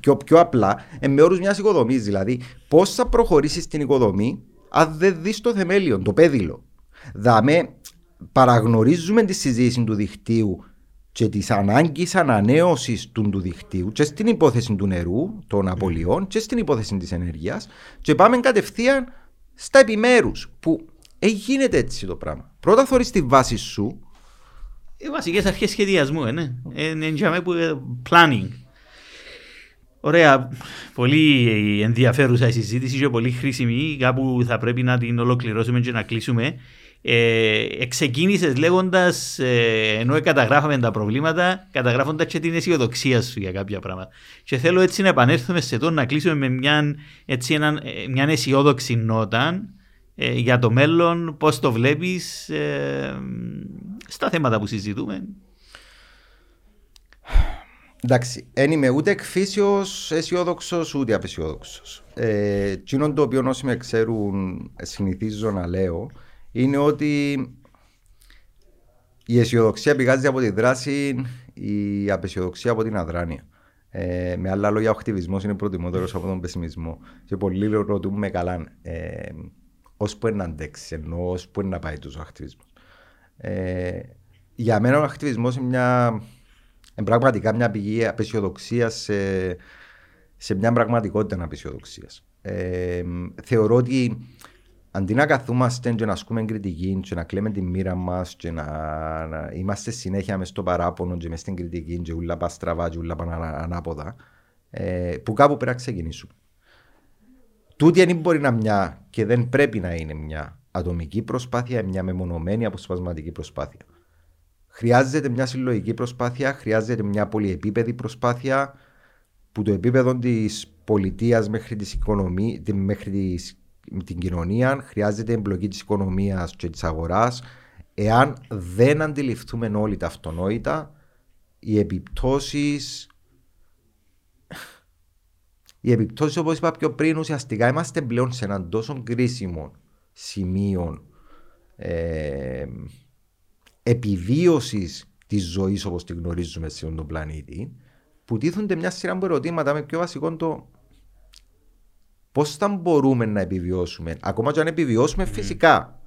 πιο, πιο απλά ε, με όρους μιας οικοδομής. Δηλαδή, πώς θα προχωρήσεις στην οικοδομή αν δεν δεις το θεμέλιο, το πέδιλο. Δαμε, παραγνωρίζουμε τη συζήτηση του δικτύου και τη ανάγκη ανανέωσης του, του δικτύου και στην υπόθεση του νερού, των απολειών και στην υπόθεση της ενέργειας και πάμε κατευθείαν στα επιμέρους που ε, γίνεται έτσι το πράγμα. Πρώτα θωρείς τη βάση σου Οι βασικές αρχές σχεδιασμού, ε, ναι. Ε, Είναι για μένα που ε, planning. Ωραία, πολύ ενδιαφέρουσα η συζήτηση και πολύ χρήσιμη. Κάπου θα πρέπει να την ολοκληρώσουμε και να κλείσουμε. ε, εξεκίνησε λέγοντας, ε, ενώ καταγράφαμε τα προβλήματα, καταγράφοντας και την αισιοδοξία σου για κάποια πράγματα. Και θέλω έτσι να επανέλθουμε σε το να κλείσουμε με μια, έτσι, ένα, ε, μια αισιόδοξη νότα ε, για το μέλλον, πώς το βλέπεις ε, στα θέματα που συζητούμε. Εντάξει, δεν είμαι ούτε εκφύσιος αισιόδοξος ούτε απεσιόδοξος. Ε, το οποίο όσοι με ξέρουν συνηθίζω να λέω είναι ότι η αισιοδοξία πηγάζει από τη δράση, η απεσιοδοξία από την αδράνεια. Ε, με άλλα λόγια, ο χτυπισμός είναι προτιμότερος από τον πεσημισμό. Και πολλοί ρωτούν καλά, ε, ω που να αντέξει, ενώ ω που να πάει τόσο ο ακτιβισμός. Ε, για μένα ο ακτιβισμός είναι μια είναι πραγματικά μια πηγή απεσιοδοξίας σε, σε μια πραγματικότητα απεσιοδοξίας. Ε, θεωρώ ότι αντί να καθούμαστε και να ασκούμε κριτική και να κλαίμε τη μοίρα μας και να, να, είμαστε συνέχεια μες στο παράπονο και μες στην κριτική και ούλα πας στραβά και ούλα πας ανάποδα ε, που κάπου πρέπει να ξεκινήσουμε. Τούτη δεν μπορεί να μια και δεν πρέπει να είναι μια ατομική προσπάθεια, μια μεμονωμένη αποσπασματική προσπάθεια. Χρειάζεται μια συλλογική προσπάθεια, χρειάζεται μια πολυεπίπεδη προσπάθεια που το επίπεδο της πολιτείας μέχρι, της οικονομία, μέχρι της, την κοινωνία χρειάζεται εμπλοκή της οικονομίας και της αγοράς. Εάν δεν αντιληφθούμε όλοι τα αυτονόητα, οι επιπτώσεις. Οι επιπτώσεις, όπως είπα πιο πριν, ουσιαστικά είμαστε πλέον σε έναν τόσο κρίσιμο σημείο ε, επιβίωσης της ζωής όπως τη γνωρίζουμε σε τον πλανήτη, που τίθονται μια σειρά από ερωτήματα με πιο βασικό το πώς θα μπορούμε να επιβιώσουμε, ακόμα και αν επιβιώσουμε φυσικά,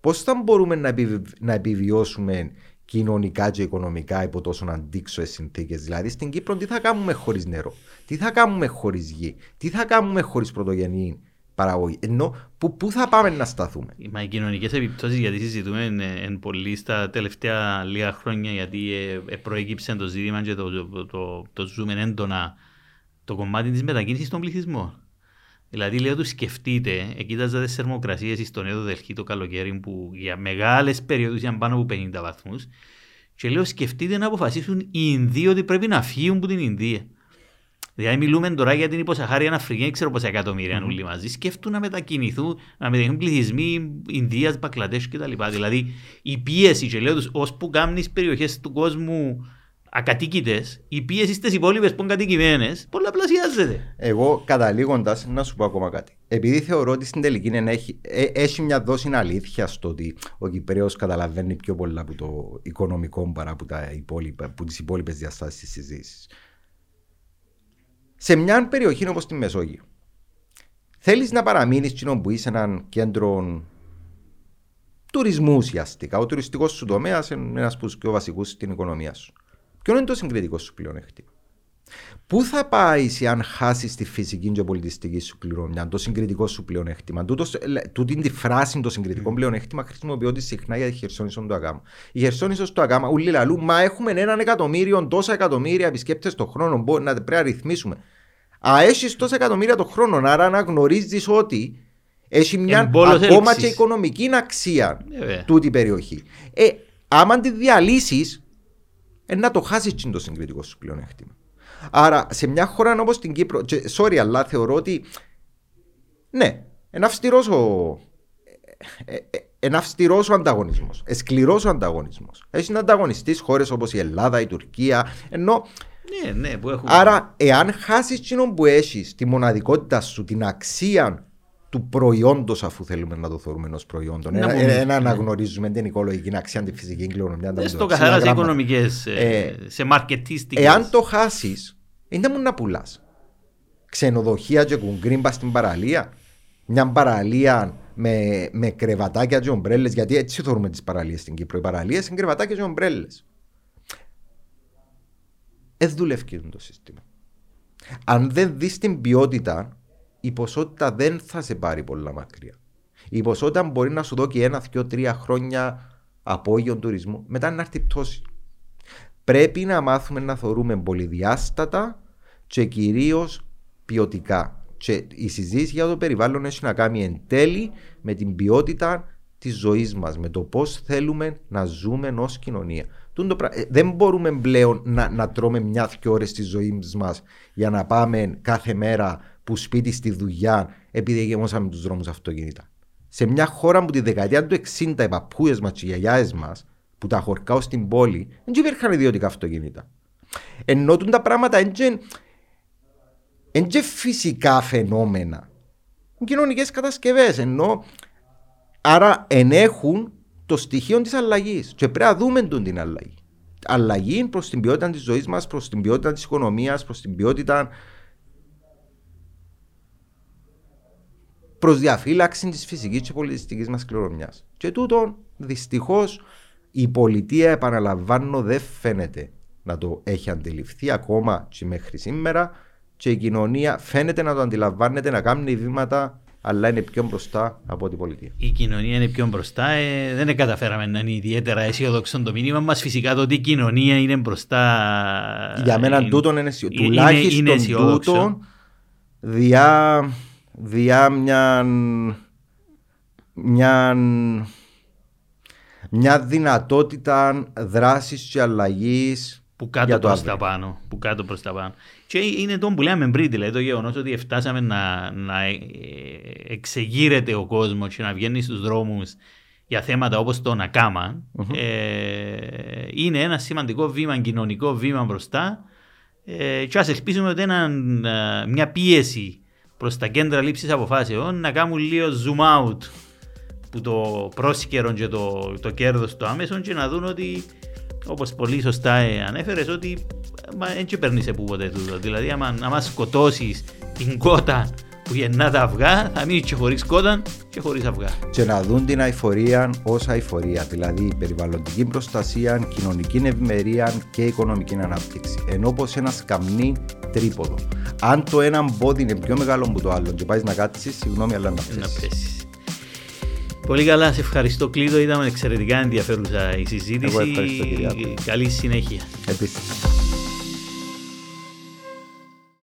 πώς θα μπορούμε να, να επιβιώσουμε κοινωνικά και οικονομικά υπό τόσο αντίξωε συνθήκες. Δηλαδή στην Κύπρο τι θα κάνουμε χωρίς νερό, τι θα κάνουμε χωρίς γη, τι θα κάνουμε χωρίς πρωτογενή παραγωγή; Ενώ που, πού θα πάμε να σταθούμε; Μα οι κοινωνικές επιπτώσεις, γιατί συζητούμε εν, εν πολύ στα τελευταία λίγα χρόνια, γιατί ε, ε, προέκυψε το ζήτημα και το, το, το, το ζούμε έντονα το κομμάτι της μετακίνησης των πληθυσμών. Δηλαδή, λέω του σκεφτείτε, κοίταζα τις θερμοκρασίες στον Έδω Δελχή το καλοκαίρι που για μεγάλες περιόδους ήταν πάνω από 50 βαθμούς. Και λέω, σκεφτείτε να αποφασίσουν οι Ινδοί ότι πρέπει να φύγουν από την Ινδία. Δηλαδή, μιλούμε τώρα για την υποσαχάρια Αφρική, δεν ξέρω πόσα εκατομμύρια mm. όλοι μαζί. Σκέφτουν να μετακινηθούν, να μετακινηθούν πληθυσμοί Ινδίας, Μπακλαντέ κτλ. Δηλαδή, η πίεση, και λέω τους, ώσπου κάνει περιοχές του κόσμου ακατοίκητε, η πίεσης στις υπόλοιπες που είναι κατοικημένε πολλαπλασιάζεται. Εγώ καταλήγοντας να σου πω ακόμα κάτι. Επειδή θεωρώ ότι στην τελική έχει, ε, έχει μια δόση αλήθεια στο ότι ο Κυπρέος καταλαβαίνει πιο πολλά από το οικονομικό παρά από, από τις υπόλοιπες διαστάσεις της συζήτησης σε μια περιοχή όπως τη Μεσόγειο. Θέλεις να παραμείνεις κοινό που είσαι έναν κέντρο τουρισμού ουσιαστικά. Ο τουριστικός σου τομέας είναι ένας από τους πιο βασικούς στην οικονομία σου. Ποιο είναι το συγκριτικό σου πλεονέκτημα. Πού θα πάεις αν χάσεις τη φυσική και πολιτιστική σου κληρονομιά, το συγκριτικό σου πλεονέκτημα. Τούτη τη φράση το συγκριτικό mm. πλεονέκτημα χρησιμοποιείται συχνά για τη Χερσόνησο του Αγάμα. Η Χερσόνησος του Αγάμα, ούλοι λαλού, μα έχουμε έναν εκατομμύριο, τόσα εκατομμύρια επισκέπτες το χρόνο, μπορεί να πρέπει να ρυθμίσουμε. Α, έχεις τόσα εκατομμύρια το χρόνο, άρα να γνωρίζεις ότι έχει μια ακόμα έλξης. και οικονομική αξία ε, τούτη περιοχή. Ε, άμα τη διαλύσεις, ε, να το χάσεις το συγκριτικό σου πλεονέκτημα. Άρα σε μια χώρα όπως την Κύπρο, και, sorry, αλλά θεωρώ ότι ναι, ένα αυστηρός ο, ένα ε, αυστηρός ο ανταγωνισμός. Εσκληρό ο ανταγωνισμός. Έχεις να ανταγωνιστείς χώρες όπως η Ελλάδα, η Τουρκία. Ενώ. Ναι, ναι, που έχουμε... Άρα, εάν χάσεις κοινό που έχεις, τη μοναδικότητα σου, την αξία του προϊόντος, αφού θέλουμε να το θεωρούμε ω προϊόντο. Ένα, ένα αναγνωρίζουμε την οικολογική αξία, τη φυσική κληρονομιά. Στο καθαρά σε οικονομικές, ε, σε μαρκετίστικε. Εάν το χάσεις, είναι μόνο να πουλάς. Ξενοδοχεία και κουγκρίμπα στην παραλία. Μια παραλία με, με κρεβατάκια και ομπρέλες. Γιατί έτσι θεωρούμε τις παραλίες στην Κύπρο. Οι παραλίες είναι κρεβατάκια και ομπρέλες. Δεν δουλεύει το σύστημα. Αν δεν δεις την ποιότητα, η ποσότητα δεν θα σε πάρει πολλά μακριά. Η ποσότητα μπορεί να σου δώσει ένα, δύο, τρία χρόνια απόγειων τουρισμού, μετά να έρθει πτώση. Πρέπει να μάθουμε να θεωρούμε πολυδιάστατα και κυρίως ποιοτικά. Και η συζήτηση για το περιβάλλον έχει να κάνει εν τέλει με την ποιότητα της ζωής μας, με το πώς θέλουμε να ζούμε ως κοινωνία. Ε, δεν μπορούμε πλέον να, να τρώμε μια-δυο ώρες τη ζωή μας για να πάμε κάθε μέρα που σπίτι στη δουλειά επειδή γεμώσαμε τους δρόμους αυτοκίνητα. Σε μια χώρα που τη δεκαετία του 60 οι παππούες μας και οι γιαγιάδες μας που τα χορκάω στην πόλη δεν υπήρχαν ιδιωτικά αυτοκίνητα. Ενώ τα πράγματα είναι φυσικά φαινόμενα. Κοινωνικές κατασκευές. Ενώ άρα ενέχουν το στοιχείο της αλλαγής. Και πρέπει να δούμε τον την αλλαγή. Αλλαγή προς την ποιότητα της ζωής μας, προς την ποιότητα της οικονομίας, προς την ποιότητα. Προ διαφύλαξη της φυσικής και πολιτιστικής μας κληρονομιάς. Και τούτο δυστυχώς η πολιτεία, επαναλαμβάνω, δεν φαίνεται να το έχει αντιληφθεί ακόμα και μέχρι σήμερα και η κοινωνία φαίνεται να το αντιλαμβάνεται, να κάνει βήματα αλλά είναι πιο μπροστά από την πολιτεία. Η κοινωνία είναι πιο μπροστά. Ε, δεν καταφέραμε να είναι ιδιαίτερα αισιοδόξο το μήνυμα μας. Φυσικά το ότι η κοινωνία είναι μπροστά. Για μένα είναι, τούτον είναι αισιοδόξο. Τουλάχιστον είναι τούτον διά, διά μια, μια, μια δυνατότητα δράσης και αλλαγής που κάτω προς τα πάνω. Που κάτω προς τα πάνω. Και είναι το που λέμε πριν, δηλαδή το γεγονός ότι φτάσαμε να, να ε, εξεγείρεται ο κόσμος και να βγαίνει στους δρόμους για θέματα όπως το νακάμα, mm-hmm. ε, είναι ένα σημαντικό βήμα, κοινωνικό βήμα μπροστά. Ε, και ας ελπίσουμε ότι είναι μια πίεση προς τα κέντρα λήψης αποφάσεων να κάνουν λίγο zoom out που το πρόσκαιρο και το, το κέρδος του άμεσο και να δουν ότι όπως πολύ σωστά ανέφερες, ότι δεν παίρνεις σε πούποτε τούτο. Δηλαδή, άμα, άμα σκοτώσεις την κότα που γεννά τα αυγά, θα μείνει και χωρίς κότα και χωρίς αυγά. Και να δουν την αηφορία ως αηφορία, δηλαδή περιβαλλοντική προστασία, κοινωνική ευημερία και οικονομική ανάπτυξη. Ενώ πως ένας σκαμνί τρίποδο. Αν το ένα μπόδι είναι πιο μεγάλο από το άλλο και πάεις να κάτσεις, συγγνώμη, αλλά να πέσεις. Πολύ καλά, σε ευχαριστώ Κλείδο. Ήταν εξαιρετικά ενδιαφέρουσα η συζήτηση. Εγώ ευχαριστώ, Καλή συνέχεια. Επίσης.